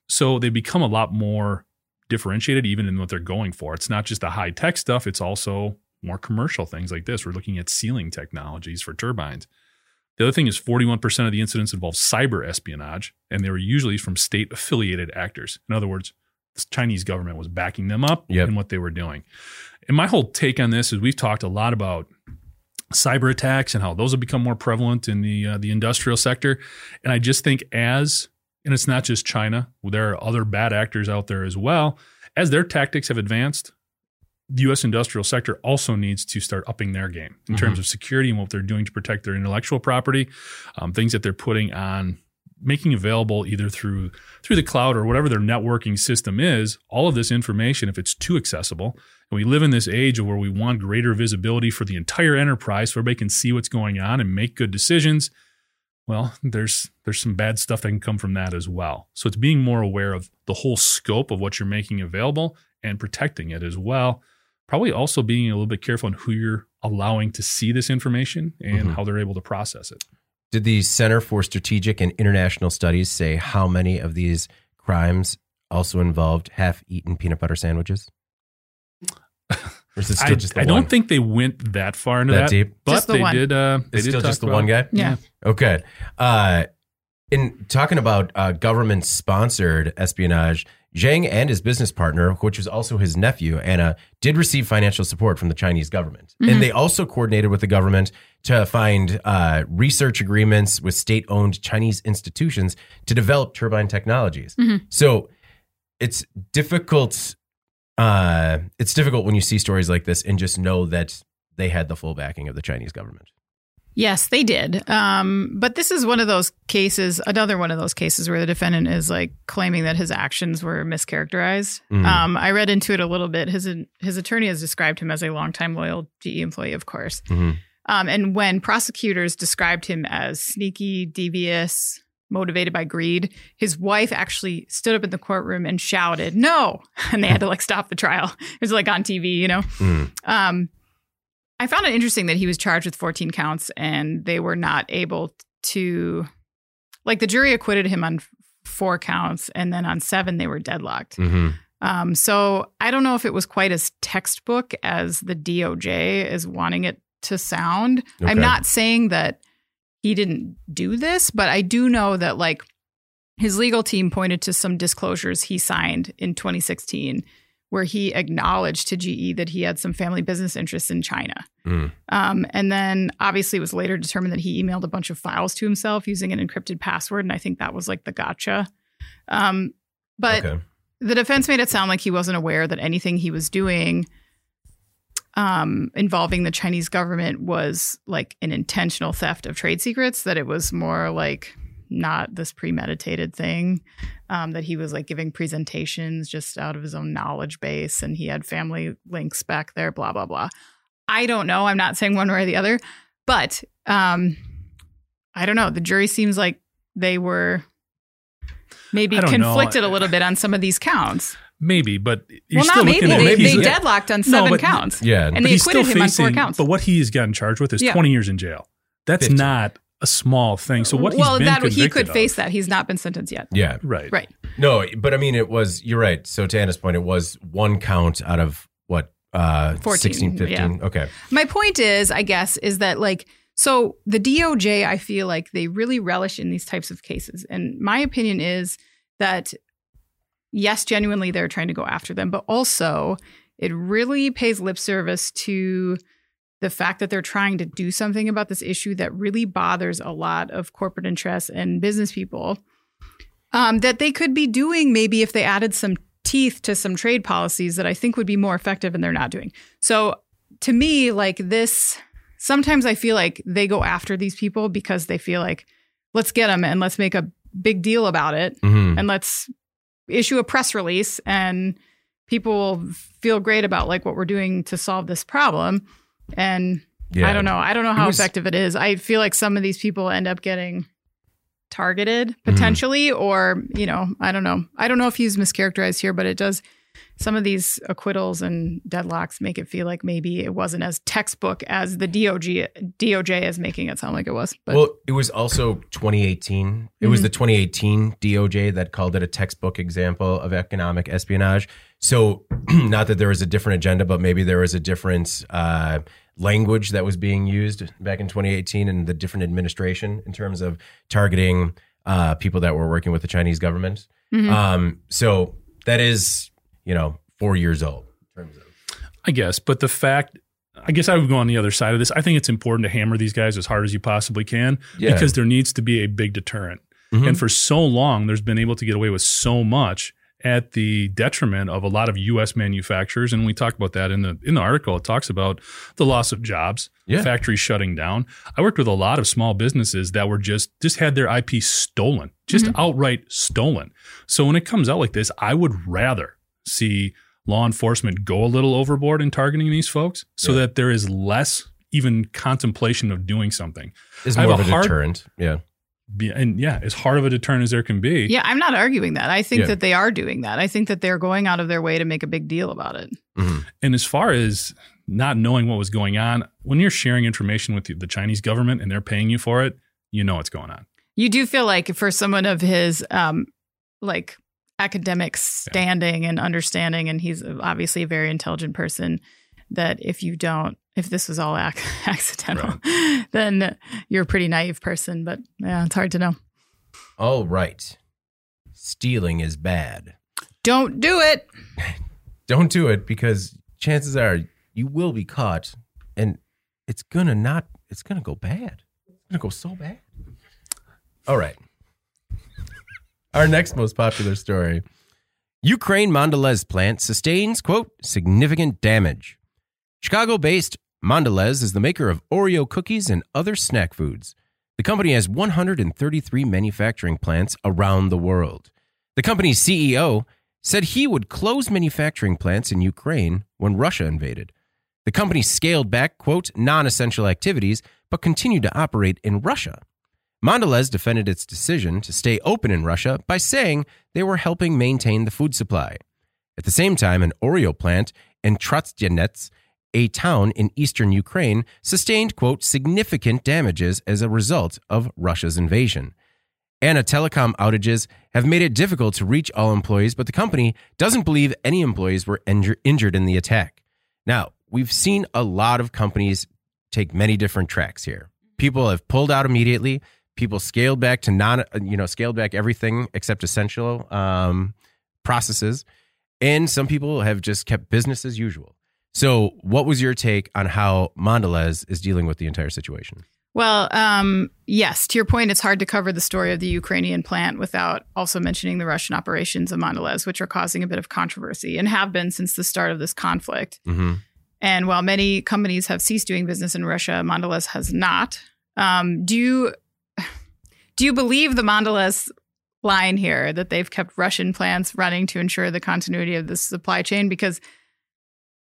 So they become a lot more differentiated even in what they're going for. It's not just the high tech stuff, it's also more commercial things like this. We're looking at sealing technologies for turbines. The other thing is 41% of the incidents involve cyber espionage, and they were usually from state affiliated actors. In other words, the Chinese government was backing them up Yep. in what they were doing. And my whole take on this is we've talked a lot about cyber attacks and how those have become more prevalent in the uh, the industrial sector. And I just think as and it's not just China, there are other bad actors out there as well. As their tactics have advanced, the U.S. industrial sector also needs to start upping their game in terms of security and what they're doing to protect their intellectual property, um, things that they're putting on, making available either through through the cloud or whatever their networking system is. All of this information, if it's too accessible, and we live in this age where we want greater visibility for the entire enterprise, so everybody can see what's going on and make good decisions. Well, there's there's some bad stuff that can come from that as well. So it's being more aware of the whole scope of what you're making available and protecting it as well. Probably also being a little bit careful on who you're allowing to see this information and Mhm. how they're able to process it. Did the Center for Strategic and International Studies say how many of these crimes also involved half eaten peanut butter sandwiches? Or is it still I, just the I one? don't think they went that far into That that, deep? but Just the they one. did. Uh, they It's did still just the about- one guy? Yeah. Okay. Uh, in talking about uh, government sponsored espionage, Zhang and his business partner, which was also his nephew, Anna, did receive financial support from the Chinese government. Mhm. And they also coordinated with the government to find uh, research agreements with state owned Chinese institutions to develop turbine technologies. Mhm. So it's difficult. Uh, it's difficult when you see stories like this and just know that they had the full backing of the Chinese government. Yes, they did. Um, but this is one of those cases, another one of those cases where the defendant is like claiming that his actions were mischaracterized. Mhm. Um, I read into it a little bit. His his attorney has described him as a longtime loyal GE employee, of course. Mhm. Um, and when prosecutors described him as sneaky, devious, motivated by greed, his wife actually stood up in the courtroom and shouted, "No!" And they had to like stop the trial. It was like on TV, you know. Mm. I found it interesting that he was charged with 14 counts and they were not able to, like, the jury acquitted him on four counts and then on seven they were deadlocked. Mhm. Um, so I don't know if it was quite as textbook as the DOJ is wanting it to sound. Okay. I'm not saying that he didn't do this, but I do know that, like, his legal team pointed to some disclosures he signed in 2016 where he acknowledged to GE that he had some family business interests in China. Mm. Um, and then obviously it was later determined that he emailed a bunch of files to himself using an encrypted password. And I think that was like the gotcha. Um, but okay. the defense made it sound like he wasn't aware that anything he was doing um, involving the Chinese government was like an intentional theft of trade secrets, that it was more like not this premeditated thing, um, that he was like giving presentations just out of his own knowledge base and he had family links back there, blah, blah, blah. I don't know. I'm not saying one way or the other, but um, I don't know. The jury seems like they were maybe I don't know. conflicted a little bit on some of these counts. Maybe, but you're well, still not maybe. looking They, maybe they deadlocked on No, seven but- counts. Yeah. And but they he's still acquitted him on four facing. counts. But what he has gotten charged with is Yeah. 20 years in jail. That's 15. not a small thing. So what well, he's been that he convicted could of- face that. He's not been sentenced yet. yeah. right? Right. No, but I mean, it was, you're right. So to Anna's point, it was one count out of what, uh, 14, 16, 15. Okay. My point is, I guess, is that like, so the DOJ, I feel like they really relish in these types of cases. And my opinion is that, yes, genuinely they're trying to go after them, but also it really pays lip service to the fact that they're trying to do something about this issue that really bothers a lot of corporate interests and business people um, that they could be doing maybe if they added some teeth to some trade policies that I think would be more effective and they're not doing. So to me, like this, sometimes I feel like they go after these people because they feel like, let's get them and let's make a big deal about it hmm and let's issue a press release and people will feel great about like what we're doing to solve this problem. And Yeah. I don't know. I don't know how was- effective it is. I feel like some of these people end up getting targeted Mm-hmm. potentially, or, you know, I don't know. I don't know if he's mischaracterized here, but it does. Some of these acquittals and deadlocks make it feel like maybe it wasn't as textbook as the DOJ DOJ is making it sound like it was. But well, it was also 2018. It was the 2018 DOJ that called it a textbook example of economic espionage. So, not that there was a different agenda, but maybe there was a different uh, language that was being used back in 2018 and the different administration in terms of targeting uh, people that were working with the Chinese government. Mhm. Um, so that is, you know, four years old. In terms of I guess, but the fact, I guess I would go on the other side of this. I think it's important to hammer these guys as hard as you possibly can Yeah. because there needs to be a big deterrent. Mhm. And for so long, there's been able to get away with so much at the detriment of a lot of U.S. manufacturers. And we talk about that in the in the article. It talks about the loss of jobs, Yeah. factories shutting down. I worked with a lot of small businesses that were just just had their IP stolen, just mm-hmm. outright stolen. So when it comes out like this, I would rather see law enforcement go a little overboard in targeting these folks so Yeah. that there is less even contemplation of doing something. is more a of a hard- deterrent. Yeah. Be- And yeah, as hard of a deterrent as there can be. yeah, I'm not arguing that. I think Yeah. that they are doing that. I think that they're going out of their way to make a big deal about it. Mhm. And as far as not knowing what was going on, when you're sharing information with the Chinese government and they're paying you for it, you know what's going on. You do feel like for someone of his um like academic standing and understanding and he's obviously a very intelligent person that if you don't if this was all ac- accidental then you're a pretty naive person but yeah it's hard to know All right. Stealing is bad. don't do it Don't do it because chances are you will be caught and it's gonna not it's gonna go bad. It's gonna go so bad. All right. Our next most popular story. Ukraine Mondelez plant sustains, quote, significant damage. Chicago based Mondelez is the maker of Oreo cookies and other snack foods. The company has 133 manufacturing plants around the world. The company's CEO said he would close manufacturing plants in Ukraine when Russia invaded. The company scaled back, quote, non essential activities, but continued to operate in Russia. Mondelez defended its decision to stay open in Russia by saying they were helping maintain the food supply. At the same time, an Oreo plant in Trotsyanets, a town in eastern Ukraine, sustained, quote, significant damages as a result of Russia's invasion. Anna telecom outages have made it difficult to reach all employees, but the company doesn't believe any employees were injur- injured in the attack. Now, we've seen a lot of companies take many different tracks here. People have pulled out immediately. People scaled back to non, you know, scaled back everything except essential um, processes, and some people have just kept business as usual. So, what was your take on how Mondelez is dealing with the entire situation? Well, um, yes, to your point, it's hard to cover the story of the Ukrainian plant without also mentioning the Russian operations of Mondelez, which are causing a bit of controversy and have been since the start of this conflict. Mm-hmm. And while many companies have ceased doing business in Russia, Mondelez has not. Um, do you do you believe the Mondelez line here that they've kept Russian plants running to ensure the continuity of the supply chain? Because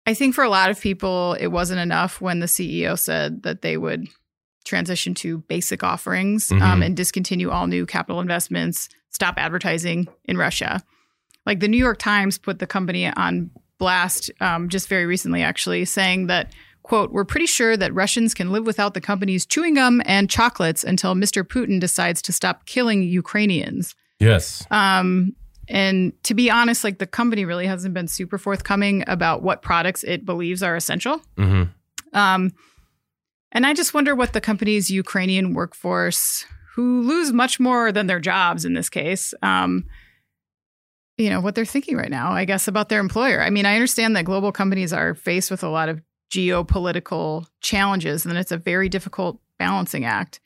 I think for a lot of people, it wasn't enough when the CEO said that they would transition to basic offerings Mhm. um, and discontinue all new capital investments, stop advertising in Russia. Like the New York Times put the company on blast um, just very recently, actually, saying that, quote, we're pretty sure that Russians can live without the company's chewing gum and chocolates until Mr. Putin decides to stop killing Ukrainians. Yes. Um, and to be honest, like the company really hasn't been super forthcoming about what products it believes are essential. hmm Um, and I just wonder what the company's Ukrainian workforce, who lose much more than their jobs in this case, um, you know, what they're thinking right now, I guess, about their employer. I mean, I understand that global companies are faced with a lot of geopolitical challenges, and it's a very difficult balancing act.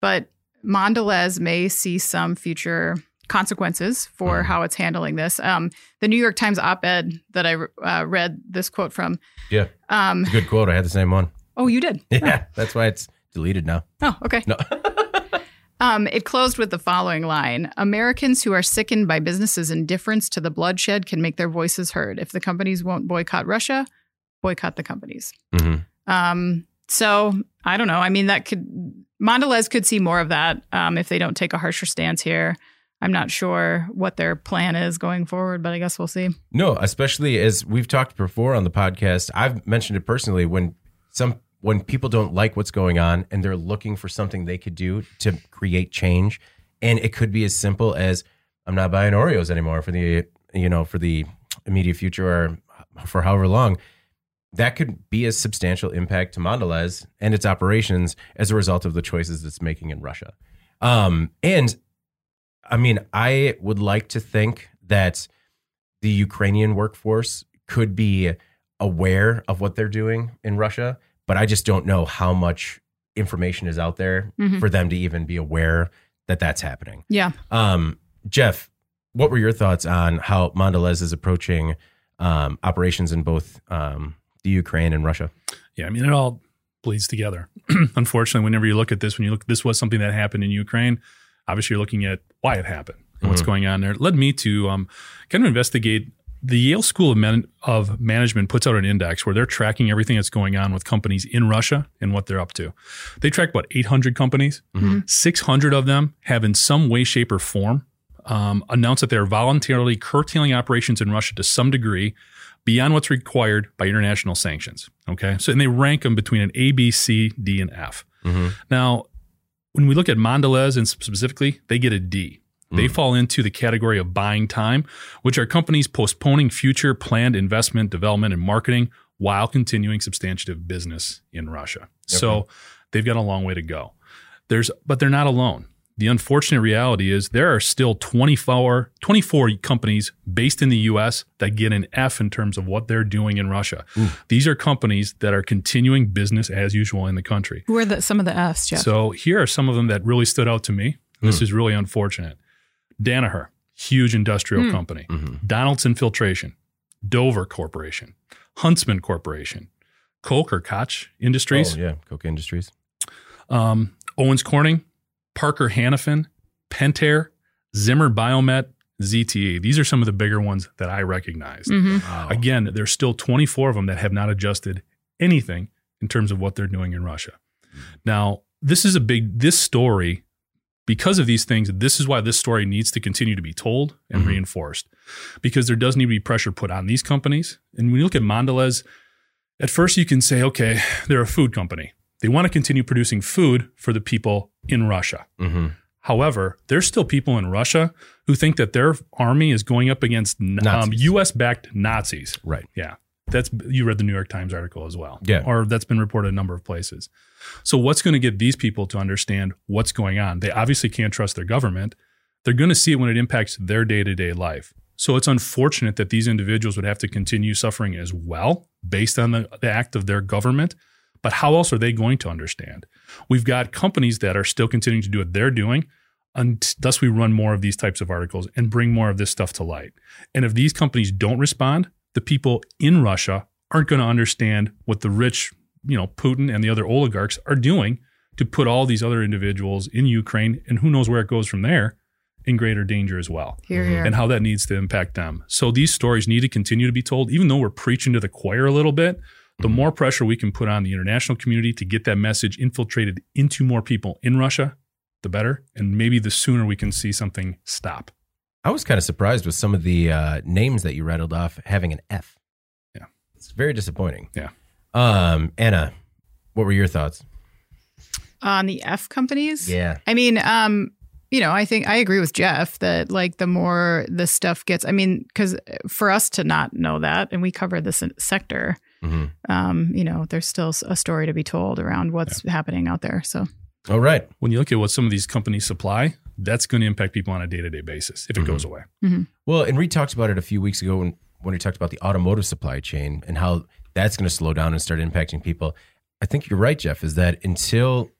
But Mondelez may see some future consequences for Mhm. how it's handling this. Um, the New York Times op-ed that I uh, read this quote from. Yeah. Um, Good quote. I had the same one. oh, you did. Yeah. That's why it's deleted now. Oh, okay. No. Um, it closed with the following line Americans who are sickened by businesses' indifference to the bloodshed can make their voices heard. If the companies won't boycott Russia, boycott the companies. hmm Um, so I don't know. I mean, that could, Mondelez could see more of that um, if they don't take a harsher stance here. I'm not sure what their plan is going forward, but I guess we'll see. No, especially as we've talked before on the podcast. I've mentioned it personally when some when people don't like what's going on and they're looking for something they could do to create change, and it could be as simple as I'm not buying Oreos anymore for the you know for the immediate future or for however long. That could be a substantial impact to Mondelez and its operations as a result of the choices it's making in Russia. Um, and I mean, I would like to think that the Ukrainian workforce could be aware of what they're doing in Russia, but I just don't know how much information is out there Mhm. for them to even be aware that that's happening. Yeah. Um, Jeff, what were your thoughts on how Mondelez is approaching um, operations in both um, the Ukraine and Russia? Yeah, I mean, it all bleeds together. Unfortunately, whenever you look at this, when you look, this was something that happened in Ukraine. Obviously, you're looking at why it happened and what's Mhm. going on there. It led me to um, kind of investigate. The Yale School of, Man- of Management puts out an index where they're tracking everything that's going on with companies in Russia and what they're up to. They track about 800 companies. Mhm. 600 of them have, in some way, shape, or form, um, announced that they're voluntarily curtailing operations in Russia to some degree beyond what's required by international sanctions. Okay. So, and they rank them between an A, B, C, D, and F. Mhm. Now, when we look at Mondelez and specifically, they get a D. They Mm. fall into the category of buying time, which are companies postponing future planned investment, development, and marketing while continuing substantive business in Russia. So they've got a long way to go. There's, but they're not alone. The unfortunate reality is there are still 24, 24 companies based in the US that get an F in terms of what they're doing in Russia. These are companies that are continuing business as usual in the country. Who are the, some of the F's, Jeff? So here are some of them that really stood out to me. This is really unfortunate. Danaher, huge industrial Hmm. company. Mhm. Donaldson Filtration, Dover Corporation, Huntsman Corporation, Koch or Koch Industries, Oh, yeah, Koch Industries. um, Owens Corning, Parker Hannifin, Pentair, Zimmer Biomet, ZTE. These are some of the bigger ones that I recognized. Mhm. Wow. Again, there's still 24 of them that have not adjusted anything in terms of what they're doing in Russia. Now, this is a big this story because of these things. This is why this story needs to continue to be told and Mhm. reinforced because there does need to be pressure put on these companies. And when you look at Mondelez, at first you can say, okay, they're a food company. They want to continue producing food for the people in Russia. Mhm. However, there's still people in Russia who think that their army is going up against um, U.S. backed Nazis. Right. Yeah. That's you read the New York Times article as well. Yeah. Or that's been reported a number of places. So what's going to get these people to understand what's going on? They obviously can't trust their government. They're going to see it when it impacts their day-to-day life. So it's unfortunate that these individuals would have to continue suffering as well based on the, the act of their government. But how else are they going to understand? We've got companies that are still continuing to do what they're doing. And thus, we run more of these types of articles and bring more of this stuff to light. And if these companies don't respond, the people in Russia aren't going to understand what the rich, you know, Putin and the other oligarchs are doing to put all these other individuals in Ukraine and who knows where it goes from there in greater danger as well Here, here. and how that needs to impact them. So these stories need to continue to be told, even though we're preaching to the choir a little bit. The more pressure we can put on the international community to get that message infiltrated into more people in Russia, the better. And maybe the sooner we can see something stop. I was kind of surprised with some of the uh, names that you rattled off having an F. Yeah. It's very disappointing. Yeah. Um, Anna, what were your thoughts? on the F companies. Yeah. I mean, um, you know, I think I agree with Jeff that like the more the stuff gets, I mean, because for us to not know that, and we cover this sector, Mhm. um, you know, there's still a story to be told around what's happening out there. So All right. When you look at what some of these companies supply, that's going to impact people on a day to day basis if it Mhm. goes away. Well, and Reed talked about it a few weeks ago when, when we talked about the automotive supply chain and how that's going to slow down and start impacting people. I think you're right, Jeff, is that until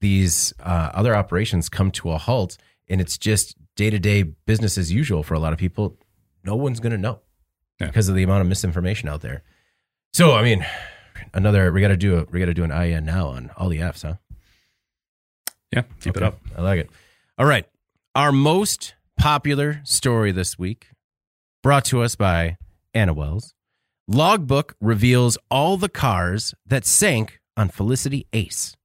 these uh, other operations come to a halt and it's just day to day business as usual for a lot of people, no one's going to know Yeah. because of the amount of misinformation out there. So, I mean, another, we got to do a, we got to do an IN now on all the Fs, huh? Yeah, keep it up. I like it. All right. Our most popular story this week, brought to us by Anna Wells. Logbook reveals all the cars that sank on Felicity Ace.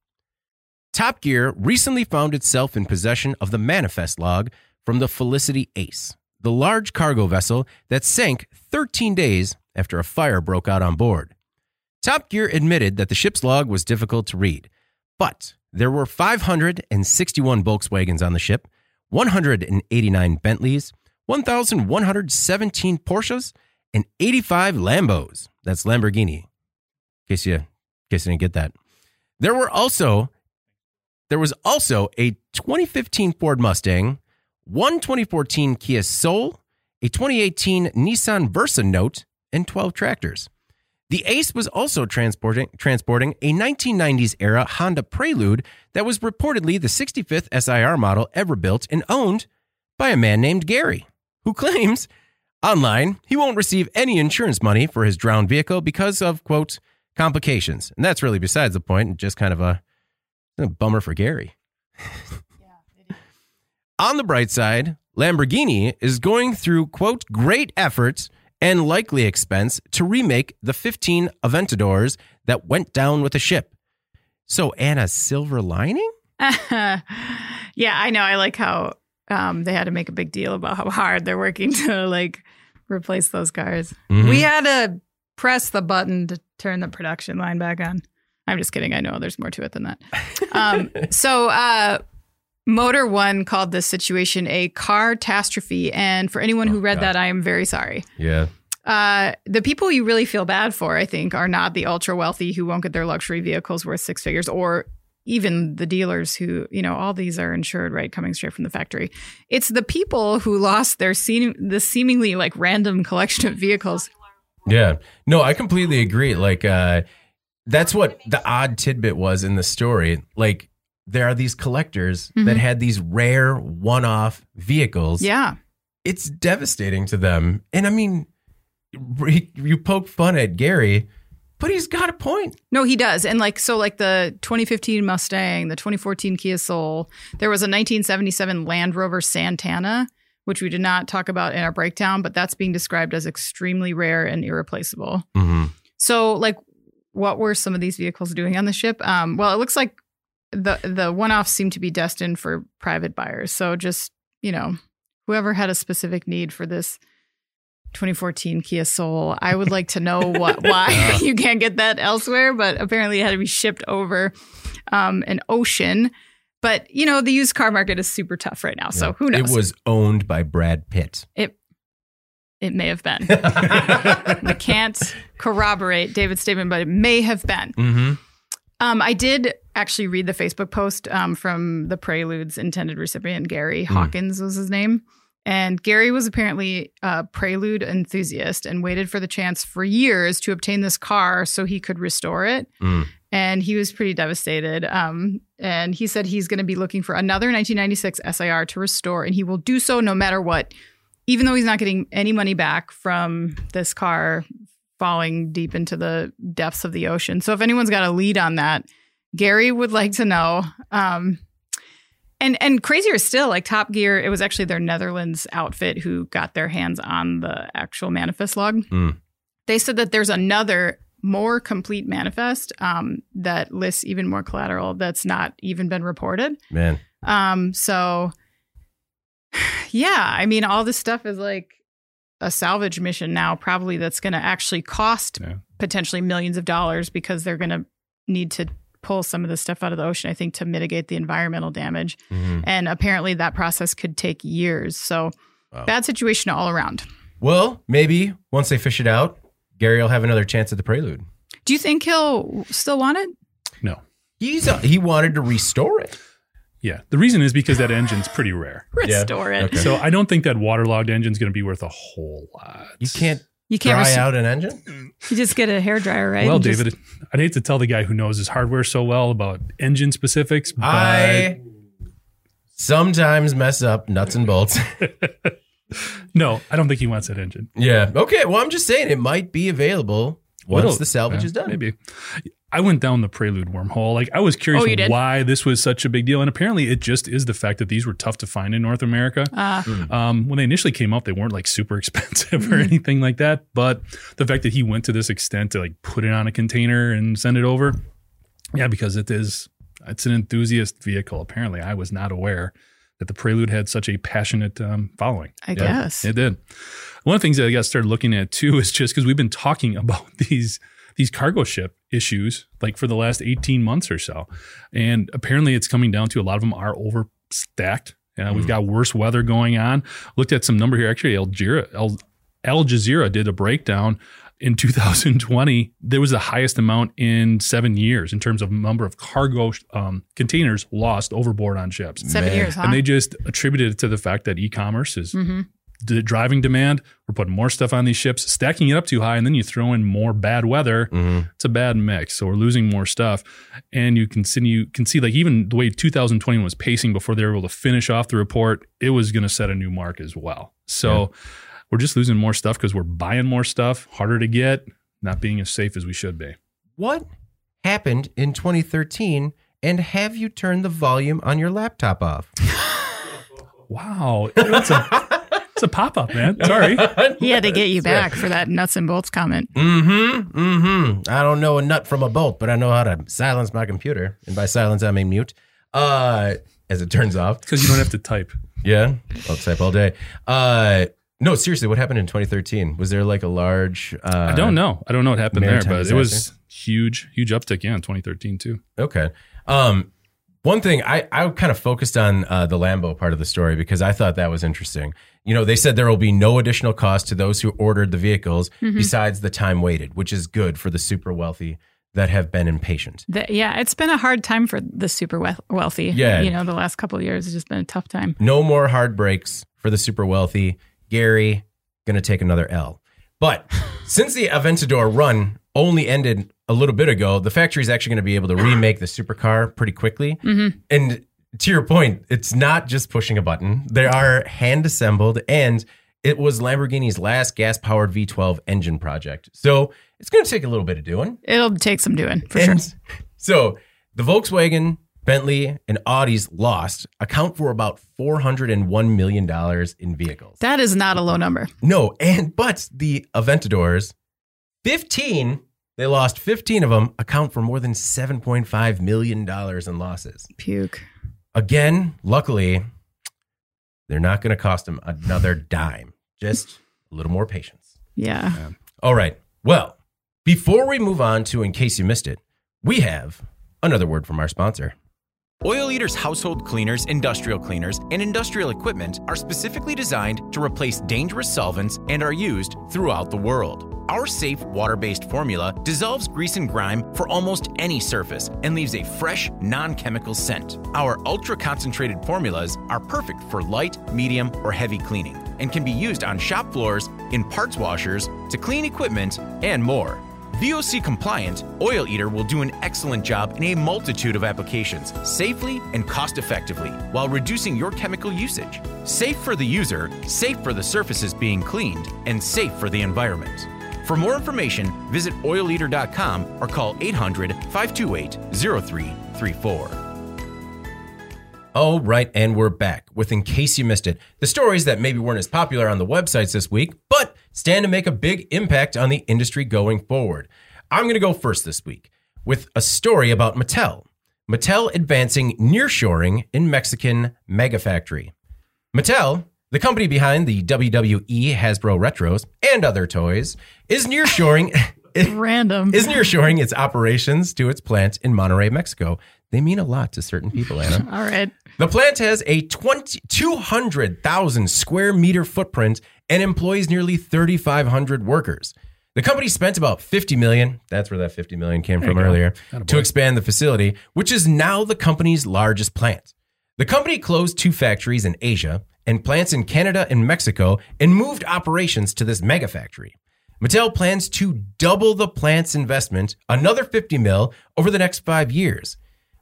Top Gear recently found itself in possession of the manifest log from the Felicity Ace, the large cargo vessel that sank 13 days after a fire broke out on board. Top Gear admitted that the ship's log was difficult to read, but there were 561 Volkswagens on the ship, 189 Bentleys, 1,117 Porsches, and 85 Lambos. That's Lamborghini. In case you, in case you didn't get that. There were also there was also a 2015 Ford Mustang, one 2014 Kia Soul, a 2018 Nissan Versa Note, and 12 tractors. The Ace was also transporting transporting a 1990s era Honda Prelude that was reportedly the 65th SIR model ever built and owned by a man named Gary, who claims online he won't receive any insurance money for his drowned vehicle because of quote complications. And that's really besides the point, just kind of a, a bummer for Gary. On the bright side, Lamborghini is going through, quote, great efforts and likely expense to remake the 15 Aventadors that went down with the ship. So, Anna, silver lining? yeah, I know. I like how um, they had to make a big deal about how hard they're working to like replace those cars. Mhm. We had to press the button to turn the production line back on. I'm just kidding. I know there's more to it than that. Um, so, uh, Motor One called this situation a car catastrophe, and for anyone who Oh, read God. that, I am very sorry. Yeah. Uh, the people you really feel bad for, I think, are not the ultra wealthy who won't get their luxury vehicles worth six figures, or even the dealers who, you know, all these are insured, right, coming straight from the factory. It's the people who lost their seem- the seemingly like random collection of vehicles. Yeah. No, I completely agree. Like, uh, that's what the odd tidbit was in the story. Like, there are these collectors that Mhm. had these rare one off vehicles. Yeah, It's devastating to them. And I mean, you poke fun at Gary, but he's got a point. no, he does, and like so, like the 2015 Mustang, the 2014 Kia Soul, there was a 1977 Land Rover Santana. Which we did not talk about in our breakdown, but that's being described as extremely rare and irreplaceable. Mm-hmm. So, like, what were some of these vehicles doing on the ship? Um, well, it looks like the the one offs seem to be destined for private buyers. So, just you know, whoever had a specific need for this 2014 Kia Soul, I would like to know what why you can't get that elsewhere. But apparently, it had to be shipped over um, an ocean. But you know, the used car market is super tough right now. So who knows? It was owned by Brad Pitt. it it may have been. I can't corroborate David's statement, but it may have been. mm-hmm. Um, I did actually read the Facebook post um, from the Prelude's intended recipient, Gary Hmm. Hawkins was his name. And Gary was apparently a Prelude enthusiast and waited for the chance for years to obtain this car so he could restore it. Mm. And he was pretty devastated. Um, and he said he's going to be looking for another 1996 SIR to restore, and he will do so no matter what, even though he's not getting any money back from this car falling deep into the depths of the ocean. So if anyone's got a lead on that, Gary would like to know. Um, and and crazier still, like Top Gear, it was actually their Netherlands outfit who got their hands on the actual manifest log. Mm. They said that there's another more complete manifest um, that lists even more collateral that's not even been reported. Man. Um, so yeah, I mean, all this stuff is like a salvage mission now, probably that's going to actually cost Yeah. potentially millions of dollars because they're going to need to pull some of this stuff out of the ocean, I think, to mitigate the environmental damage. Mhm. And apparently that process could take years. So Wow. bad situation all around. Well, maybe once they fish it out, Gary will have another chance at the prelude. Do you think he'll still want it? No. He's uh, he wanted to restore it. Yeah. The reason is because that engine's pretty rare. Yeah. Restore it. Okay. So I don't think that waterlogged engine's going to be worth a whole lot. You can't You can't dry res- out an engine. you just get a hair dryer, right? Well, And just- David, I'd hate to tell the guy who knows his hardware so well about engine specifics, but I sometimes mess up nuts and bolts. no, I don't think he wants that engine. yeah. Okay. Well, I'm just saying it might be available once It'll- the salvage yeah, is done. Maybe. I went down the Prelude wormhole. Like I was curious Oh, why this was such a big deal, and apparently it just is the fact that these were tough to find in North America. uh, Um, when they initially came out, they weren't like super expensive or Mhm. anything like that. But the fact that he went to this extent to like put it on a container and send it over, yeah, because it is it's an enthusiast vehicle. Apparently, I was not aware that the Prelude had such a passionate um, following. I Yeah. guess. It did. One of the things that I got started looking at too is just because we've been talking about these these cargo ship issues like for the last 18 months or so. And apparently it's coming down to a lot of them are overstacked. Uh, We've Mhm. got worse weather going on. Looked at some number here. Actually, Al Jazeera, Al, Al Jazeera did a breakdown in 2020. There was the highest amount in seven years in terms of number of cargo um, containers lost overboard on ships. Seven Man. years, huh? And they just attributed it to the fact that e-commerce is hmm d- driving demand. We're putting more stuff on these ships, stacking it up too high, and then you throw in more bad weather. Mhm. It's a bad mix. So we're losing more stuff, and you can see you can see like even the way 2020 was pacing before they were able to finish off the report, it was going to set a new mark as well. So we're just losing more stuff because we're buying more stuff, harder to get, not being as safe as we should be. What happened in 2013? And have you turned the volume on your laptop off? Wow, it's a it's a pop up, man. Sorry. He had to get you back for that nuts and bolts comment. Mm-hmm. Mm-hmm. I don't know a nut from a bolt, but I know how to silence my computer. And by silence, I mean mute. Uh, as it turns off. Because you don't have to type. Yeah. I'll type all day. Uh, no, seriously, what happened in 2013? Was there like a large? Uh, I don't know. I don't know what happened there, maritime but it was huge, huge uptick. Yeah, in 2013 too. Okay. Um, one thing I, I kind of focused on uh, the Lambo part of the story because I thought that was interesting. You know, they said there will be no additional cost to those who ordered the vehicles Mhm. besides the time waited, which is good for the super wealthy that have been impatient. The- yeah, it's been a hard time for the super we- wealthy. Yeah. You know, the last couple of years has just been a tough time. No more hard breaks for the super wealthy. Gary going to take another L. But since the Aventador run only ended a little bit ago, the factory is actually going to be able to remake the supercar pretty quickly. Mhm. And to your point, it's not just pushing a button. They are hand assembled and it was Lamborghini's last gas powered V12 engine project. So it's going to take a little bit of doing. It'll take some doing for sure. So the Volkswagen, Bentley, and Audis lost account for about $401 million in vehicles. That is not a low number. No, and but the Aventadors, 15, they lost 15 of them, account for more than $7.5 million in losses. Puke. Again, luckily, they're not going to cost them another dime. Just a little more patience. Yeah. All right. Well, before we move on to In Case You Missed It, we have another word from our sponsor. Oil Eater's household cleaners, industrial cleaners, and industrial equipment are specifically designed to replace dangerous solvents and are used throughout the world. Our safe water based formula dissolves grease and grime for almost any surface and leaves a fresh, non chemical scent. Our ultra concentrated formulas are perfect for light, medium, or heavy cleaning and can be used on shop floors, in parts washers, to clean equipment, and more. VOC compliant, Oil Eater will do an excellent job in a multitude of applications, safely and cost effectively, while reducing your chemical usage. Safe for the user, safe for the surfaces being cleaned, and safe for the environment. For more information, visit oileater.com or call 800 528 0334. All right, and we're back with In Case You Missed It, the stories that maybe weren't as popular on the websites this week, but stand to make a big impact on the industry going forward. I'm going to go first this week with a story about Mattel. Mattel advancing nearshoring in Mexican mega factory. Mattel, the company behind the WWE Hasbro Retros and other toys, is nearshoring Random. is nearshoring its operations to its plant in Monterrey, Mexico. They mean a lot to certain people, Anna. All right. The plant has a 20, 200,000 square meter footprint and employs nearly 3,500 workers. The company spent about 50 million, that's where that 50 million came from earlier, Attaboy. to expand the facility, which is now the company's largest plant. The company closed two factories in Asia and plants in Canada and Mexico and moved operations to this mega factory. Mattel plans to double the plant's investment, another 50 mil, over the next five years.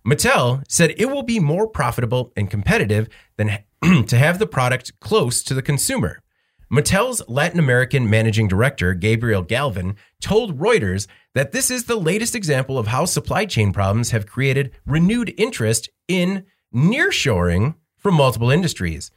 Mattel said it will be more profitable and competitive than to have the product close to the consumer. Mattel's Latin American managing director, Gabriel Galvin, told Reuters that this is the latest example of how supply chain problems have created renewed interest in nearshoring from multiple industries.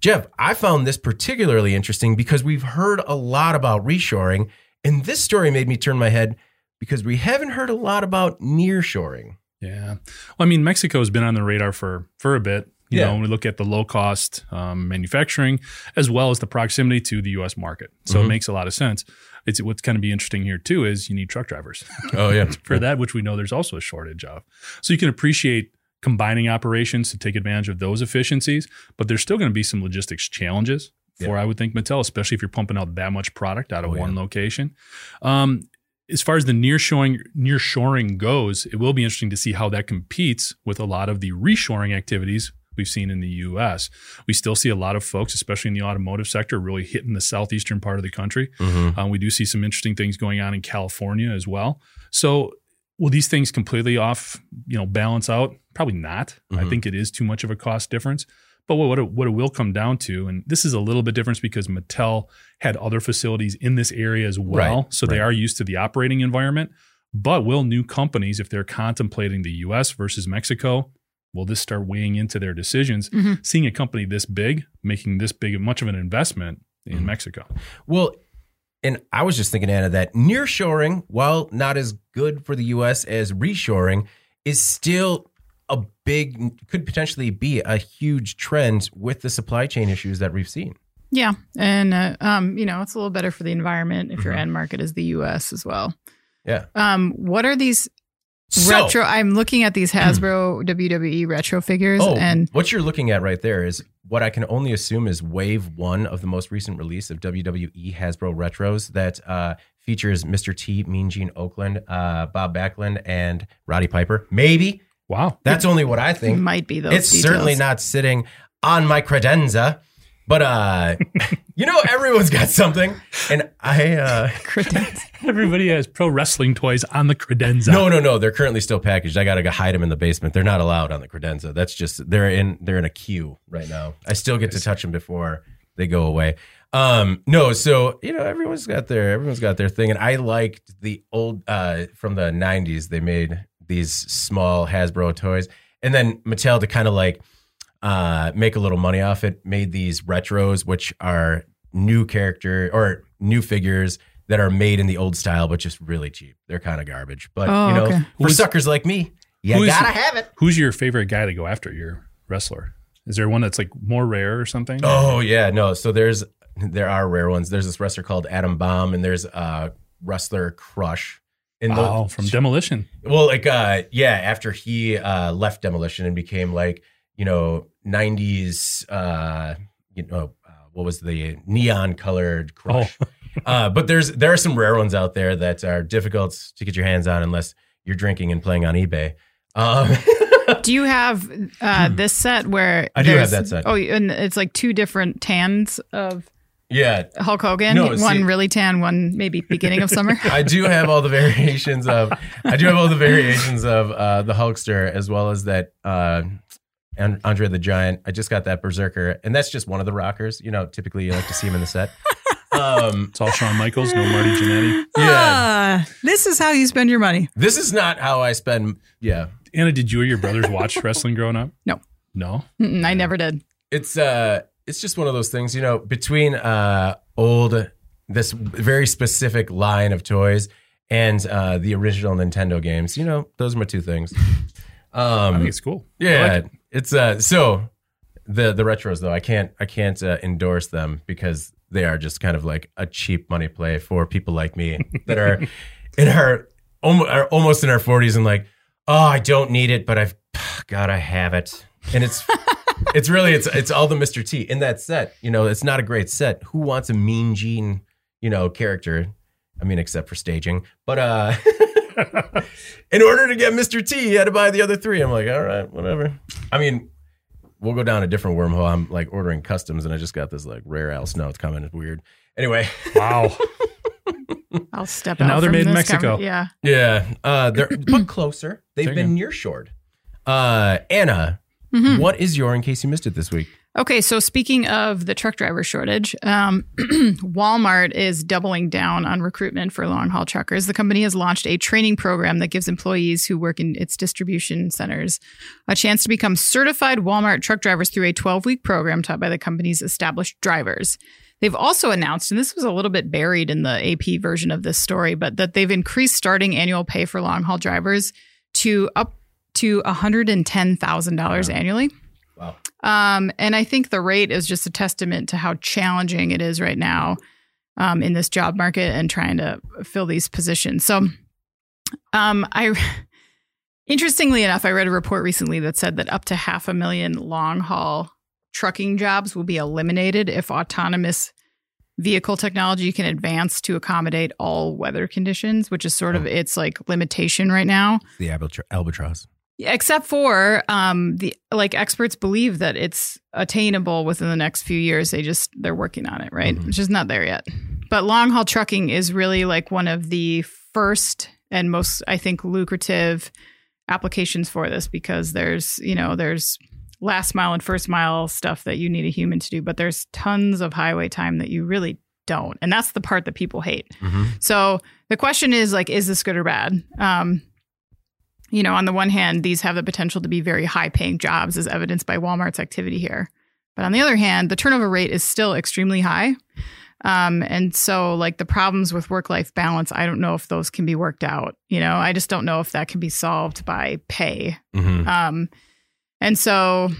Jeff, I found this particularly interesting because we've heard a lot about reshoring, and this story made me turn my head because we haven't heard a lot about nearshoring. Yeah. Well, I mean, Mexico has been on the radar for for a bit. You Yeah. know, when we look at the low cost um, manufacturing as well as the proximity to the U.S. market, so Mhm. it makes a lot of sense. It's what's going to be interesting here too is you need truck drivers Oh yeah, for that, which we know there's also a shortage of. So you can appreciate combining operations to take advantage of those efficiencies, but there's still going to be some logistics challenges for I would think Mattel, especially if you're pumping out that much product out of Oh, one yeah. location. Um, as far as the nearshoring nearshoring goes, it will be interesting to see how that competes with a lot of the reshoring activities we've seen in the U.S. We still see a lot of folks, especially in the automotive sector, really hitting the southeastern part of the country. Mhm. Um, we do see some interesting things going on in California as well. So, will these things completely off, you know, balance out? Probably not. I Mhm. think it is too much of a cost difference. But what it, what it will come down to, and this is a little bit different because Mattel had other facilities in this area as well, Right, so they are used to the operating environment. But will new companies, if they're contemplating the U.S. versus Mexico, will this start weighing into their decisions? Mhm. Seeing a company this big making this big much of an investment in Mhm. Mexico. Well, and I was just thinking, Anna, that nearshoring, while not as good for the U.S. as reshoring, is still big, could potentially be a huge trend with the supply chain issues that we've seen. Yeah. And, uh, um, you know, it's a little better for the environment if your Mhm. end market is the U.S. as well. Yeah. Um, what are these So, retro? I'm looking at these Hasbro WWE retro figures, oh, and what you're looking at right there is what I can only assume is wave one of the most recent release of WWE Hasbro Retros that uh, features Mr. T, Mean Gene Okerlund, uh, Bob Backlund, and Roddy Piper. Maybe. Wow. That's only what I it think. might be those. it's details. certainly not sitting on my credenza but uh you know everyone's got something and i uh Credence. Everybody has pro wrestling toys on the credenza. no no no they're currently still packaged i gotta go hide them in the basement they're not allowed on the credenza that's just they're in they're in a queue right now i still get to touch them before they go away um no so you know everyone's got their everyone's got their thing and i liked the old uh from the 90s they made these small hasbro toys and then mattel to kind of like uh, make a little money off it, made these retros, which are new character or new figures that are made in the old style, but just really cheap. They're kind of garbage. But Oh, you know, okay. for Who's- suckers like me, you who's- gotta have it. Who's your favorite guy to go after your wrestler? Is there one that's like more rare or something? Oh yeah, no. So there's there are rare ones. There's this wrestler called Adam Bomb, and there's a wrestler Crush. And the- wow, from Demolition. Well, like uh yeah, after he uh left Demolition and became like, you know, 90s uh you know, uh, what was the neon colored crush. uh but there's there are some rare ones out there that are difficult to get your hands on unless you're drinking and playing on eBay. Um Do you have uh, this set where. I do have that set. Oh, and it's like two different tans of yeah, Hulk Hogan. No, one see- really tan, one maybe beginning of summer. I do have all the variations of I do have all the variations of uh, the Hulkster as well as that uh, Andre the Giant. I just got that Berserker, and that's just one of the rockers. You know, typically you like to see him in the set. Um, It's all Shawn Michaels, no Marty Jannetty. yeah, Ah, this is how you spend your money. this is not how I spend. Yeah, Anna, did you or your brothers watch wrestling growing up? No. No? Mm-mm, I never did. it's uh, it's just one of those things. You know, between uh, old this very specific line of toys and uh, the original Nintendo games. You know, those are my two things. I Um, think it's cool. Yeah, like it. it's uh so the the retros though I can't I can't uh, endorse them because they are just kind of like a cheap money play for people like me that are in our almost, are almost in our 40s and like oh I don't need it but I've God I have it and it's it's really it's it's all the Mr. T in that set you know it's not a great set who wants a mean gene you know character I mean except for staging but uh in order to get Mr. T, he had to buy the other three. I'm like, all right, whatever. I mean, we'll go down a different wormhole. I'm like ordering customs, and I just got this like rare Al Snow. It's coming. It's weird. Anyway, Wow. I'll step And out. now they're made in Mexico. conver- yeah. yeah, uh, they're but closer. They've There you been go. near shored. Uh, Anna, Mhm. what is your? In case you missed it this week. Okay, so speaking of the truck driver shortage, um, Walmart is doubling down on recruitment for long haul truckers. The company has launched a training program that gives employees who work in its distribution centers a chance to become certified Walmart truck drivers through a 12 week program taught by the company's established drivers. They've also announced, and this was a little bit buried in the AP version of this story, but that they've increased starting annual pay for long haul drivers to up to $110,000 annually. Wow. Um, and I think the rate is just a testament to how challenging it is right now um, in this job market and trying to fill these positions. So, um, I interestingly enough, I read a report recently that said that up to half a million long haul trucking jobs will be eliminated if autonomous vehicle technology can advance to accommodate all weather conditions, which is sort of its like limitation right now The albatro- albatross. Except for um the like experts believe that it's attainable within the next few years they just they're working on it right Mhm. it's just not there yet but long haul trucking is really like one of the first and most i think lucrative applications for this because there's you know there's last mile and first mile stuff that you need a human to do but there's tons of highway time that you really don't and that's the part that people hate Mm-hmm. so the question is like, is this good or bad? Um, you know, on the one hand, these have the potential to be very high paying jobs as evidenced by Walmart's activity here. But on the other hand, the turnover rate is still extremely high. Um, and so like the problems with work life balance, I don't know if those can be worked out. You know, I just don't know if that can be solved by pay. Mm-hmm. Um, and so,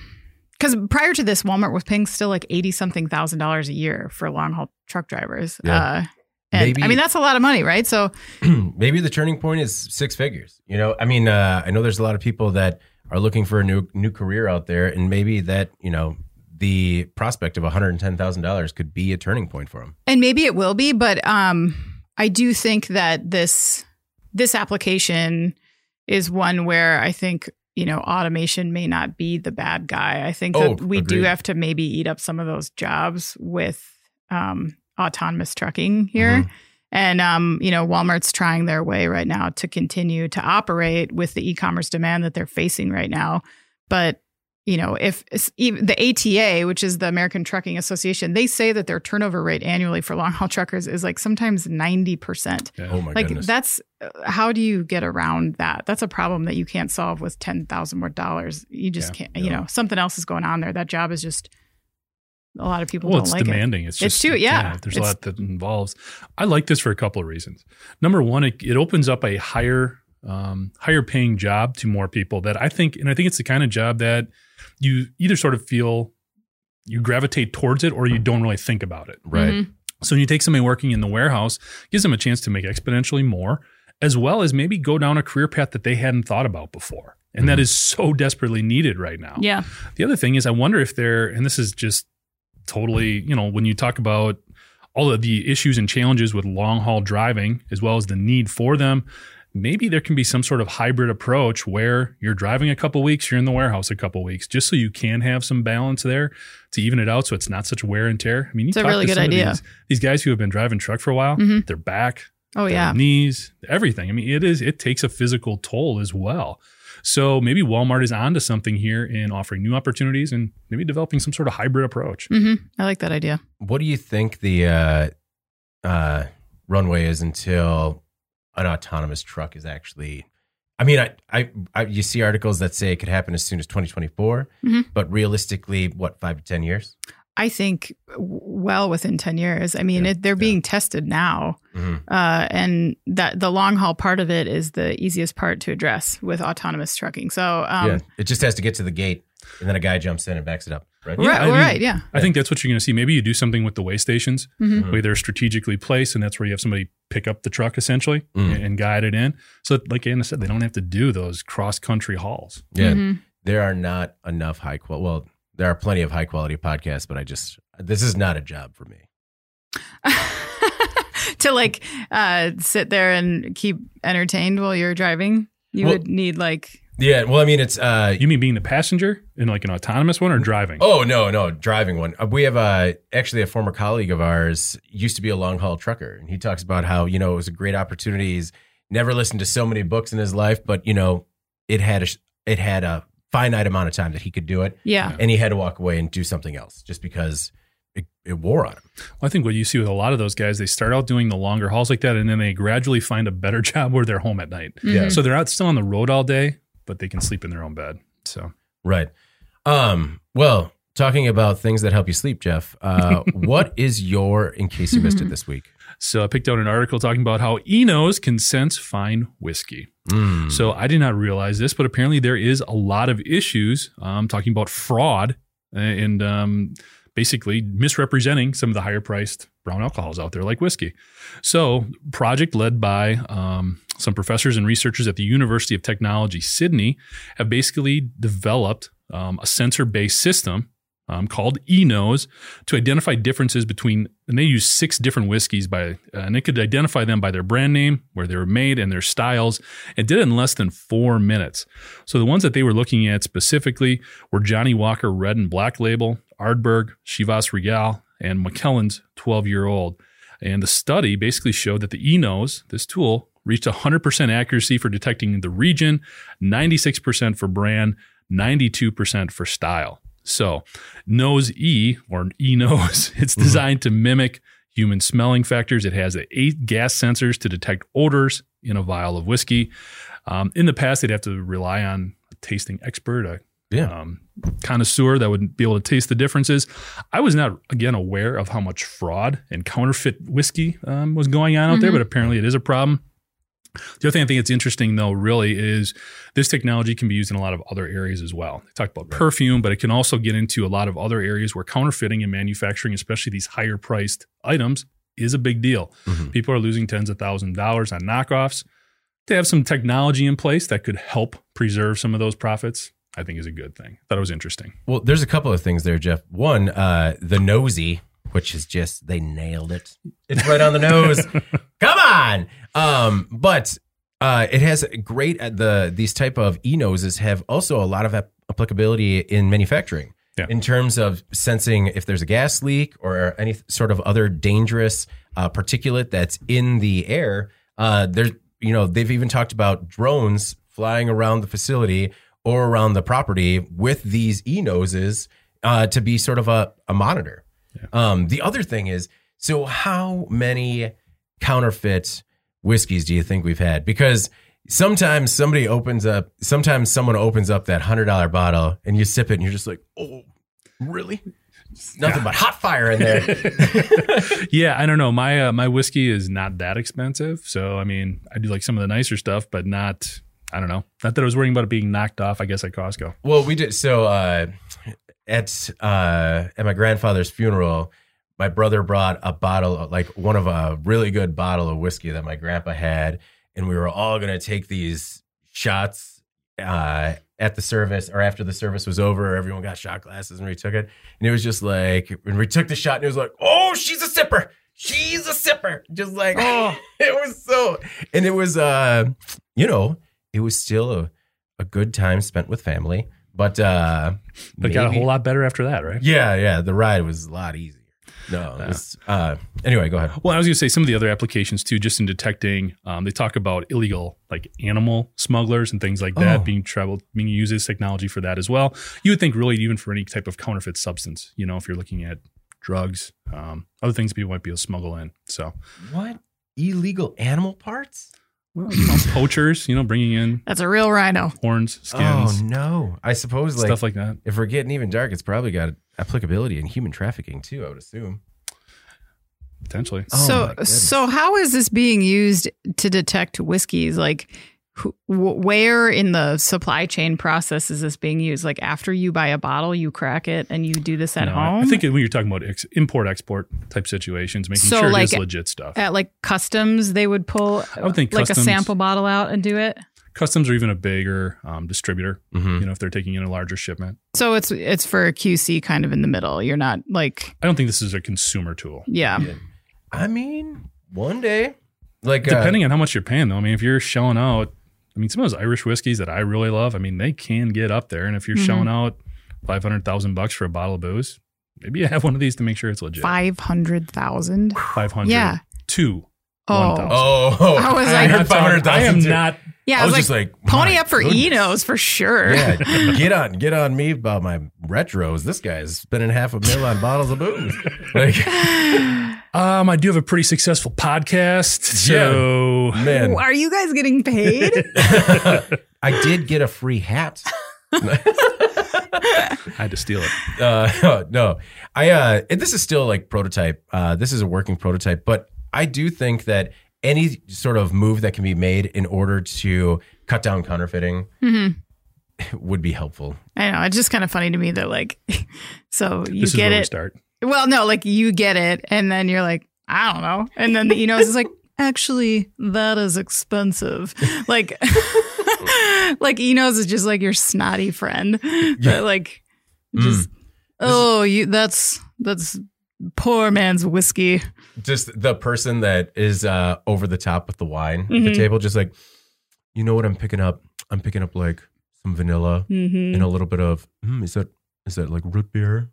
because prior to this, Walmart was paying still like 80 something thousand dollars a year for long haul truck drivers. Yeah. Uh, and Maybe- I mean, that's a lot of money, right? So, maybe the turning point is six figures. You know, I mean, uh, I know there's a lot of people that are looking for a new new career out there, and maybe that you know the prospect of one hundred and ten thousand dollars could be a turning point for them. and maybe it will be, but um, I do think that this this application is one where I think you know automation may not be the bad guy. I think Oh, that we do have to maybe eat up some of those jobs with um, autonomous trucking here. Mhm. And um, you know, Walmart's trying their way right now to continue to operate with the e-commerce demand that they're facing right now. But you know, if even the ATA, which is the American Trucking Association, they say that their turnover rate annually for long haul truckers is like sometimes ninety percent. Yeah. Oh my Like goodness! that's how do you get around that? That's a problem that you can't solve with ten thousand more dollars. You just Yeah. can't. You know, something else is going on there. That job is just a lot of people Well, don't it's like it. demanding. It's It's just too- yeah. There's It's- a lot that involves. I like this for a couple of reasons. Number one, it, it opens up a higher um, higher paying job to more people that I think, and I think it's the kind of job that you either sort of feel you gravitate towards it or you don't really think about it. right. Mhm. So when you take somebody working in the warehouse, gives them a chance to make exponentially more, as well as maybe go down a career path that they hadn't thought about before. And that is so desperately needed right now. Yeah. The other thing is, I wonder if they're, and this is just totally, you know, when you talk about all of the issues and challenges with long haul driving, as well as the need for them, maybe there can be some sort of hybrid approach where you're driving a couple weeks, you're in the warehouse a couple weeks, just so you can have some balance there to even it out, so it's not such wear and tear. I mean, you It's a talk really to good idea. These, these guys who have been driving truck for a while, Mhm. their back, Oh their yeah. knees, everything. I mean, it is it takes a physical toll as well. So maybe Walmart is onto something here in offering new opportunities and maybe developing some sort of hybrid approach. hmm I like that idea. What do you think the uh, uh, runway is until an autonomous truck is actually? I mean, I, I, I you see articles that say it could happen as soon as 2024, Mhm. but realistically, what five to ten years? I think well within 10 years. I mean, Yeah, it, they're being tested now. Mhm. Uh, and that the long haul part of it is the easiest part to address with autonomous trucking. So, um, yeah, it just has to get to the gate, and then a guy jumps in and backs it up. Right? right, I mean- right, yeah. I think that's what you're going to see. Maybe you do something with the way stations, Mhm. where they're strategically placed, and that's where you have somebody pick up the truck essentially Mm. and, and guide it in. So, like Anna said, they don't have to do those cross country hauls. Yeah, Mhm. there are not enough high quality. Well, there are plenty of high quality podcasts, but I just this is not a job for me. to like uh, sit there and keep entertained while you're driving, you Well- would need like Yeah, well, I mean, it's uh, You mean being the passenger in like an autonomous one or driving? Oh no, no, driving one. Uh, We have uh, actually a former colleague of ours used to be a long haul trucker, and he talks about how you know it was a great opportunity. He's never listened to so many books in his life, but you know it had a it had a finite amount of time that he could do it, yeah. and he had to walk away and do something else just because it, it wore on him. Well, I think what you see with a lot of those guys, they start out doing the longer hauls like that, and then they gradually find a better job where they're home at night. Yeah. Mhm. So they're out still on the road all day, but they can sleep in their own bed. So Right. Um. Well, talking about things that help you sleep, Jeff. Uh, what is your in case you missed it this week? So I picked out an article talking about how Enos can sense fine whiskey. Mm. So I did not realize this, but apparently there is a lot of issues um, talking about fraud and um, basically misrepresenting some of the higher priced brown alcohols out there, like whiskey. So, project led by um, some professors and researchers at the University of Technology, Sydney, have basically developed um, a sensor based system um, called Enos to identify differences between, and they use six different whiskeys by, uh, and it could identify them by their brand name, where they were made, and their styles. It did it in less than four minutes. So the ones that they were looking at specifically were Johnnie Walker Red and Black Label, Ardbeg, Chivas Regal, and Macallan's 12 year old. And the study basically showed that the Enos, this tool, reached 100% accuracy for detecting the region, 96% for brand, 92% for style. So, Nose E or E Nose, it's designed to mimic human smelling factors. It has eight gas sensors to detect odors in a vial of whiskey. Um, in the past, they'd have to rely on a tasting expert, a Yeah. um, connoisseur that would be able to taste the differences. I was not, again, aware of how much fraud and counterfeit whiskey um, was going on out there, Mhm. but apparently it is a problem. The other thing I think it's interesting, though, really is this technology can be used in a lot of other areas as well. They talked about perfume, but it can also get into a lot of other areas where counterfeiting and manufacturing, especially these higher priced items, is a big deal. Mhm. People are losing tens of thousands of dollars on knockoffs. To have some technology in place that could help preserve some of those profits, I think is a good thing. I thought it was interesting. Well, there's a couple of things there, Jeff. One, uh, the nosy, which is just they nailed it. It's right on the nose. Come on. Um, but uh, it has great uh, the these type of e noses have also a lot of ap- applicability in manufacturing. Yeah. In terms of sensing if there's a gas leak or any sort of other dangerous uh, particulate that's in the air, uh, there's you know they've even talked about drones flying around the facility or around the property with these e noses uh, to be sort of a, a monitor. Um, the other thing is, so how many counterfeit whiskeys do you think we've had? Because sometimes somebody opens up, sometimes someone opens up that hundred dollar bottle and you sip it and you're just like, oh, really? It's nothing but hot fire in there. yeah, I don't know. My uh, my whiskey is not that expensive, so I mean, I do like some of the nicer stuff, but not. I don't know. Not that I was worrying about it being knocked off. I guess at Costco. Well, we did so uh, at uh, at my grandfather's funeral. My brother brought a bottle, like one of a really good bottle of whiskey that my grandpa had, and we were all gonna take these shots uh, at the service or after the service was over. Everyone got shot glasses and we took it, and it was just like when we took the shot, and it was like, oh, she's a sipper. She's a sipper. Just like oh, it was so, and it was uh, you know, it was still a a good time spent with family. But uh But got a whole lot better after that, right? Yeah, yeah. The ride was a lot easier. No, it uh anyway, go ahead. Well, I was going to say some of the other applications too, just in detecting. Um, they talk about illegal like animal smugglers and things like that Oh. being traveled, being used as technology for that as well. You would think really even for any type of counterfeit substance, you know, if you're looking at drugs, um, other things people might be able to smuggle in. So What? Illegal animal parts? Well, you know, poachers, you know, bringing in That's a real rhino. horns, skins, Oh no. I suppose like, stuff like that. if we're getting even dark, it's probably got applicability in human trafficking too, I would assume. potentially. Oh, so goodness. so how is this being used to detect whiskeys? Like, who, wh- where in the supply chain process is this being used? Like after you buy a bottle, you crack it and you do this at No, home. I think when you're talking about ex- import export type situations, making So, sure it like, is legit stuff. at like customs, they would pull I would think like customs- a sample bottle out and do it. Customs or even a bigger um, distributor. Mhm. You know, if they're taking in a larger shipment. So it's it's for a QC kind of in the middle. You're not like I don't think this is a consumer tool. yeah. I mean, one day, like uh, Depending on how much you're paying, though. I mean, if you're shelling out, I mean, some of those Irish whiskeys that I really love, I mean, they can get up there. And if you're Mhm. shelling out five hundred thousand bucks for a bottle of booze, maybe you have one of these to make sure it's legit. Five hundred thousand. Five hundred. Yeah. Two. Oh. 1,000. Oh, I was like- heard I'm five hundred I am not. Yeah, I I was, was, just like, like, pony up for goodness. Enos for sure. Yeah, get on, get on me about my retros. This guy's spending half a mil on bottles of booze. Like, Um, I do have a pretty successful podcast. So man, Are you guys getting paid? I did get a free hat. I had to steal it. Uh, no, I. Uh, and this is still like prototype. Uh, this is a working prototype, but I do think that any sort of move that can be made in order to cut down counterfeiting Mhm. would be helpful. I know. It's just kind of funny to me that like, so you This is get where we it. start. Well, no, like you get it, and then you're like, I don't know, and then the Enos is like, actually, that is expensive. Like, like Enos is just like your snotty friend. That like, just oh, you that's that's poor man's whiskey. Just the person that is uh, over the top with the wine at the Mhm. table, just like, you know what I'm picking up? I'm picking up like some vanilla hmm and a little bit of. Mm, is that is that like root beer?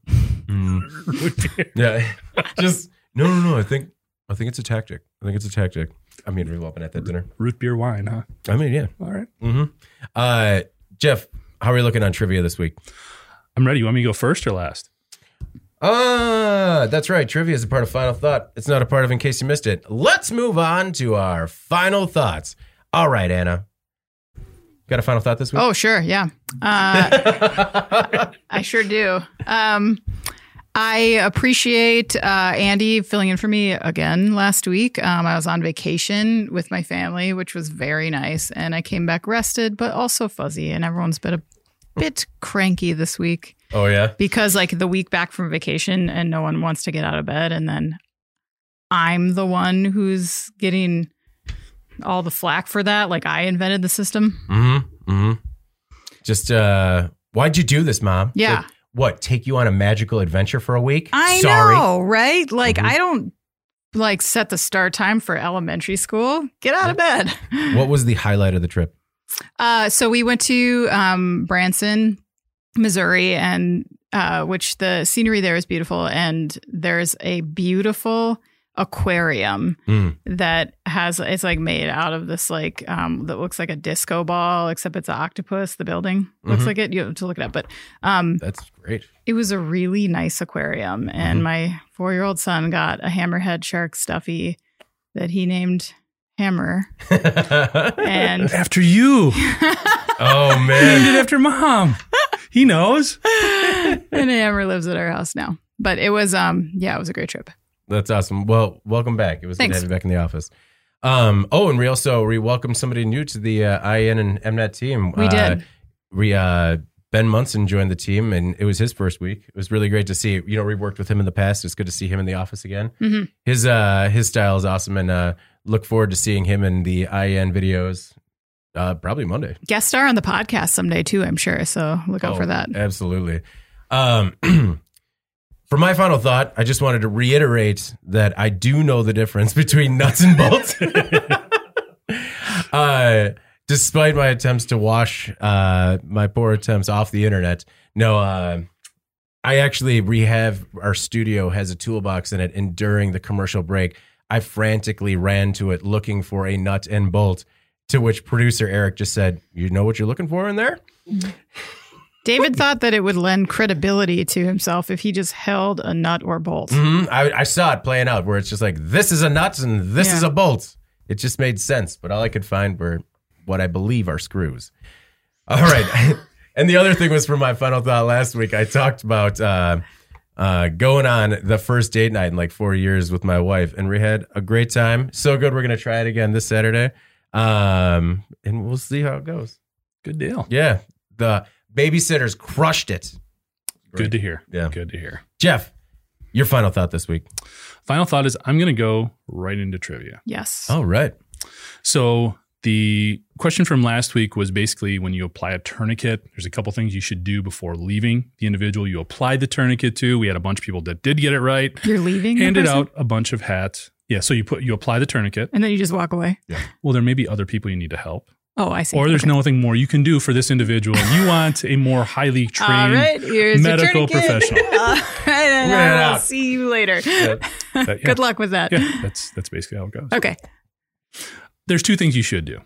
Mm. Yeah, just no, no, no. I think I think it's a tactic. I think it's a tactic. I mean, we've all been at that dinner. Root beer wine, huh? I mean, yeah. All right. hmm Uh, Jeff, how are you looking on trivia this week? I'm ready. You want me to go first or last? Ah, that's right. Trivia is a part of Final Thought. It's not a part of In Case You Missed It. Let's move on to our final thoughts. All right, Anna. Got a final thought this week? Oh, sure, yeah. Uh, I sure do. Um, I appreciate uh, Andy filling in for me again last week. Um, I was on vacation with my family, which was very nice, and I came back rested, but also fuzzy. And everyone's been a bit cranky this week Oh, yeah. because, like, the week back from vacation, and no one wants to get out of bed, and then I'm the one who's getting all the flack for that. Like, I invented the system. Mm-hmm. Mm-hmm. Just uh why'd you do this, Mom? Yeah. Like, what, take you on a magical adventure for a week? I Sorry. know, right? Like Mhm. I don't like set the start time for elementary school. Get out of bed. What was the highlight of the trip? Uh, so we went to um, Branson, Missouri, and uh, which the scenery there is beautiful, and there's a beautiful aquarium Mm. that has it's like made out of this like um that looks like a disco ball except it's an octopus the building looks Mhm. like it you have to look it up but um That's great. it was a really nice aquarium, and Mhm. my four year old son got a hammerhead shark stuffy that he named Hammer. And After you. oh man he Named it after mom. He knows. and Hammer lives at our house now. But it was um yeah, it was a great trip. That's awesome. Well, welcome back. It was good to have you back in the office. Um, oh, and we also we welcomed somebody new to the uh, IEN and MNET team. We Uh, did. We uh, Ben Munson joined the team, and it was his first week. It was really great to see. You know, we worked with him in the past. It's good to see him in the office again. Mhm. His uh, his style is awesome, and uh, look forward to seeing him in the IEN videos. Uh, probably Monday. Guest star on the podcast someday too, I'm sure. So look out Oh, for that. Absolutely. Um, for my final thought, I just wanted to reiterate that I do know the difference between nuts and bolts. uh, despite my attempts to wash uh, my poor attempts off the internet, no, uh, I actually we have our studio has a toolbox in it, and during the commercial break, I frantically ran to it looking for a nut and bolt. To which producer Eric just said, "You know what you're looking for in there." David thought that it would lend credibility to himself if he just held a nut or bolt. hmm I, I saw it playing out where it's just like this is a nut and this Yeah. is a bolt. It just made sense, but all I could find were what I believe are screws. All right, and the other thing was for my final thought last week. I talked about uh, uh, going on the first date night in like four years with my wife, and we had a great time. So good, we're gonna try it again this Saturday, um, and we'll see how it goes. Good deal. Yeah, the babysitters crushed it. Good to hear. Yeah. Good to hear. Jeff, your final thought this week. Final thought is I'm going to go right into trivia. Yes. All right. So the question from last week was basically when you apply a tourniquet, there's a couple things you should do before leaving the individual you applied the tourniquet to. We had a bunch of people that did get it right. You're leaving. Handed out a bunch of hats. Yeah, so you put you apply the tourniquet. and then you just walk away. Yeah. Well, there may be other people you need to help. Oh, I see. Or there's Okay. nothing more you can do for this individual you want a more highly trained right, medical professional. All right, and I will see you later. That- yeah. Good luck with that. Yeah, that's that's basically how it goes. Okay. there's two things you should do.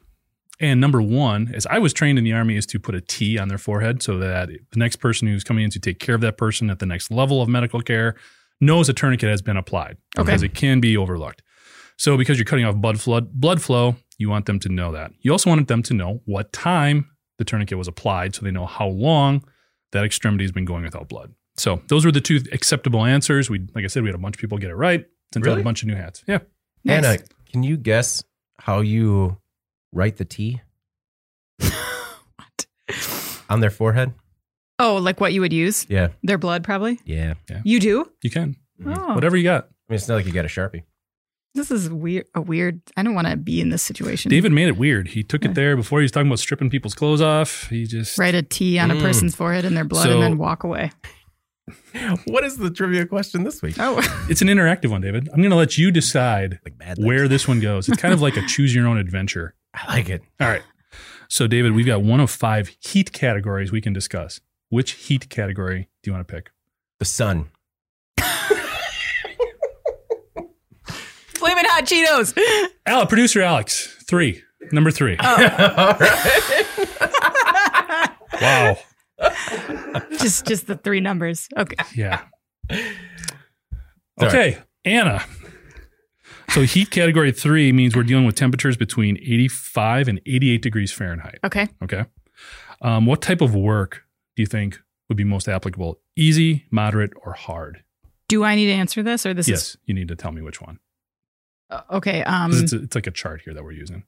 And number one, as I was trained in the army, is to put a T on their forehead so that the next person who's coming in to take care of that person at the next level of medical care knows a tourniquet has been applied Okay. because it can be overlooked. So because you're cutting off blood flood, blood flow, you want them to know that. You also wanted them to know what time the tourniquet was applied so they know how long that extremity has been going without blood. So those were the two acceptable answers. We, like I said, we had a bunch of people get it right. Sent out Really? a bunch of new hats. Yeah. Nice. Anna, can you guess how you write the T What? on their forehead? Oh, like what you would use? Yeah. Their blood, probably. Yeah. You do? You can. Oh, Whatever you got. I mean, it's not like you got a Sharpie. This is weird. A weird. I don't want to be in this situation. David made it weird. He took it there before he was talking about stripping people's clothes off. He just write a T on a Mm. person's forehead and their blood, So- and then walk away. What is the trivia question this week? Oh, it's an interactive one, David. I'm going to let you decide Like where this one goes. It's kind of like a choose your own adventure. I like it. All right. So, David, we've got one of five heat categories we can discuss. Which heat category do you want to pick? The sun. Flaming hot Cheetos. Al, producer Alex, three. Number three. All right. Wow. just, just the three numbers. Okay. Yeah. Sorry. Okay, Anna. So, heat category three means we're dealing with temperatures between 85 and 88 degrees Fahrenheit. Okay. Okay. Um, what type of work do you think would be most applicable? Easy, moderate, or hard? Do I need to answer this, or this yes, you need to tell me which one. Uh, okay? Um, it's, a, it's like a chart here that we're using.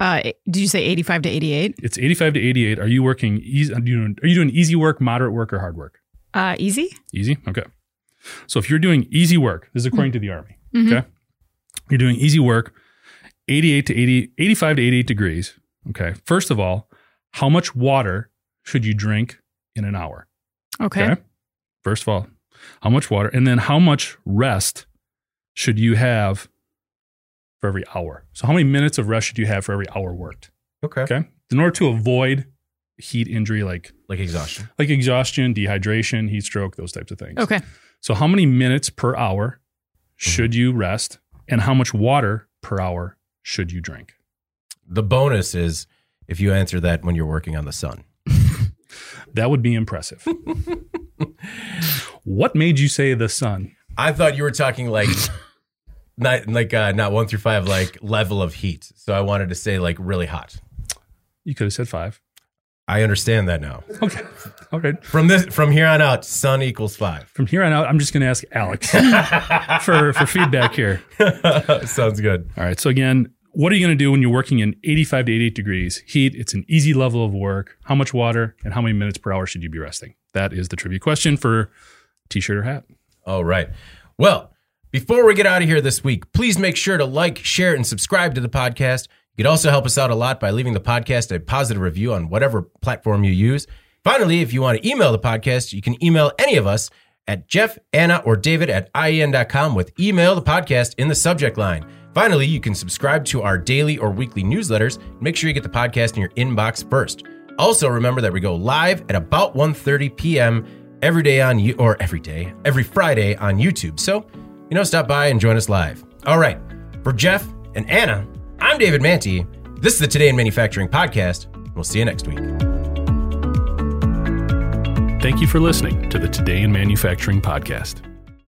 uh, did you say eighty-five to eighty-eight? It's 85 to 88. Are you working easy? Are you doing, are you doing easy work, moderate work, or hard work? Uh, easy. Easy. Okay. So if you're doing easy work, this is according to the Army. Mhm. Okay. You're doing easy work, 88 to 80, 85 to 88 degrees. Okay. First of all, how much water should you drink in an hour? Okay. First of all, how much water? And then how much rest should you have for every hour? So, how many minutes of rest should you have for every hour worked? Okay. Okay. In order to avoid heat injury like Like exhaustion. like exhaustion, dehydration, heat stroke, those types of things. Okay. So, how many minutes per hour mm-hmm. should you rest? And how much water per hour should you drink? The bonus is if you answer that when you're working on the sun. That would be impressive. what made you say the sun? I thought you were talking like not like uh, not one through five, like level of heat. So I wanted to say like really hot. You could have said five. I understand that now. Okay. Okay. From this from here on out, sun equals five. From here on out, I'm just going to ask Alex for, for feedback here. Sounds good. All right. So, again, what are you going to do when you're working in 85 to 88 degrees heat? It's an easy level of work. How much water and how many minutes per hour should you be resting? That is the trivia question for t shirt or hat. All right. Well, before we get out of here this week, please make sure to like, share, and subscribe to the podcast. You could also help us out a lot by leaving the podcast a positive review on whatever platform you use. Finally, if you want to email the podcast, you can email any of us at Jeff, Anna, or David at IEN.com with email the podcast in the subject line. Finally, you can subscribe to our daily or weekly newsletters. Make sure you get the podcast in your inbox first. Also, remember that we go live at about 1.30 p.m. every day on you or every day, every Friday on YouTube. So, you know, stop by and join us live. All right. For Jeff and Anna, I'm David Mantey. This is the Today in Manufacturing podcast. We'll see you next week. Thank you for listening to the Today in Manufacturing podcast.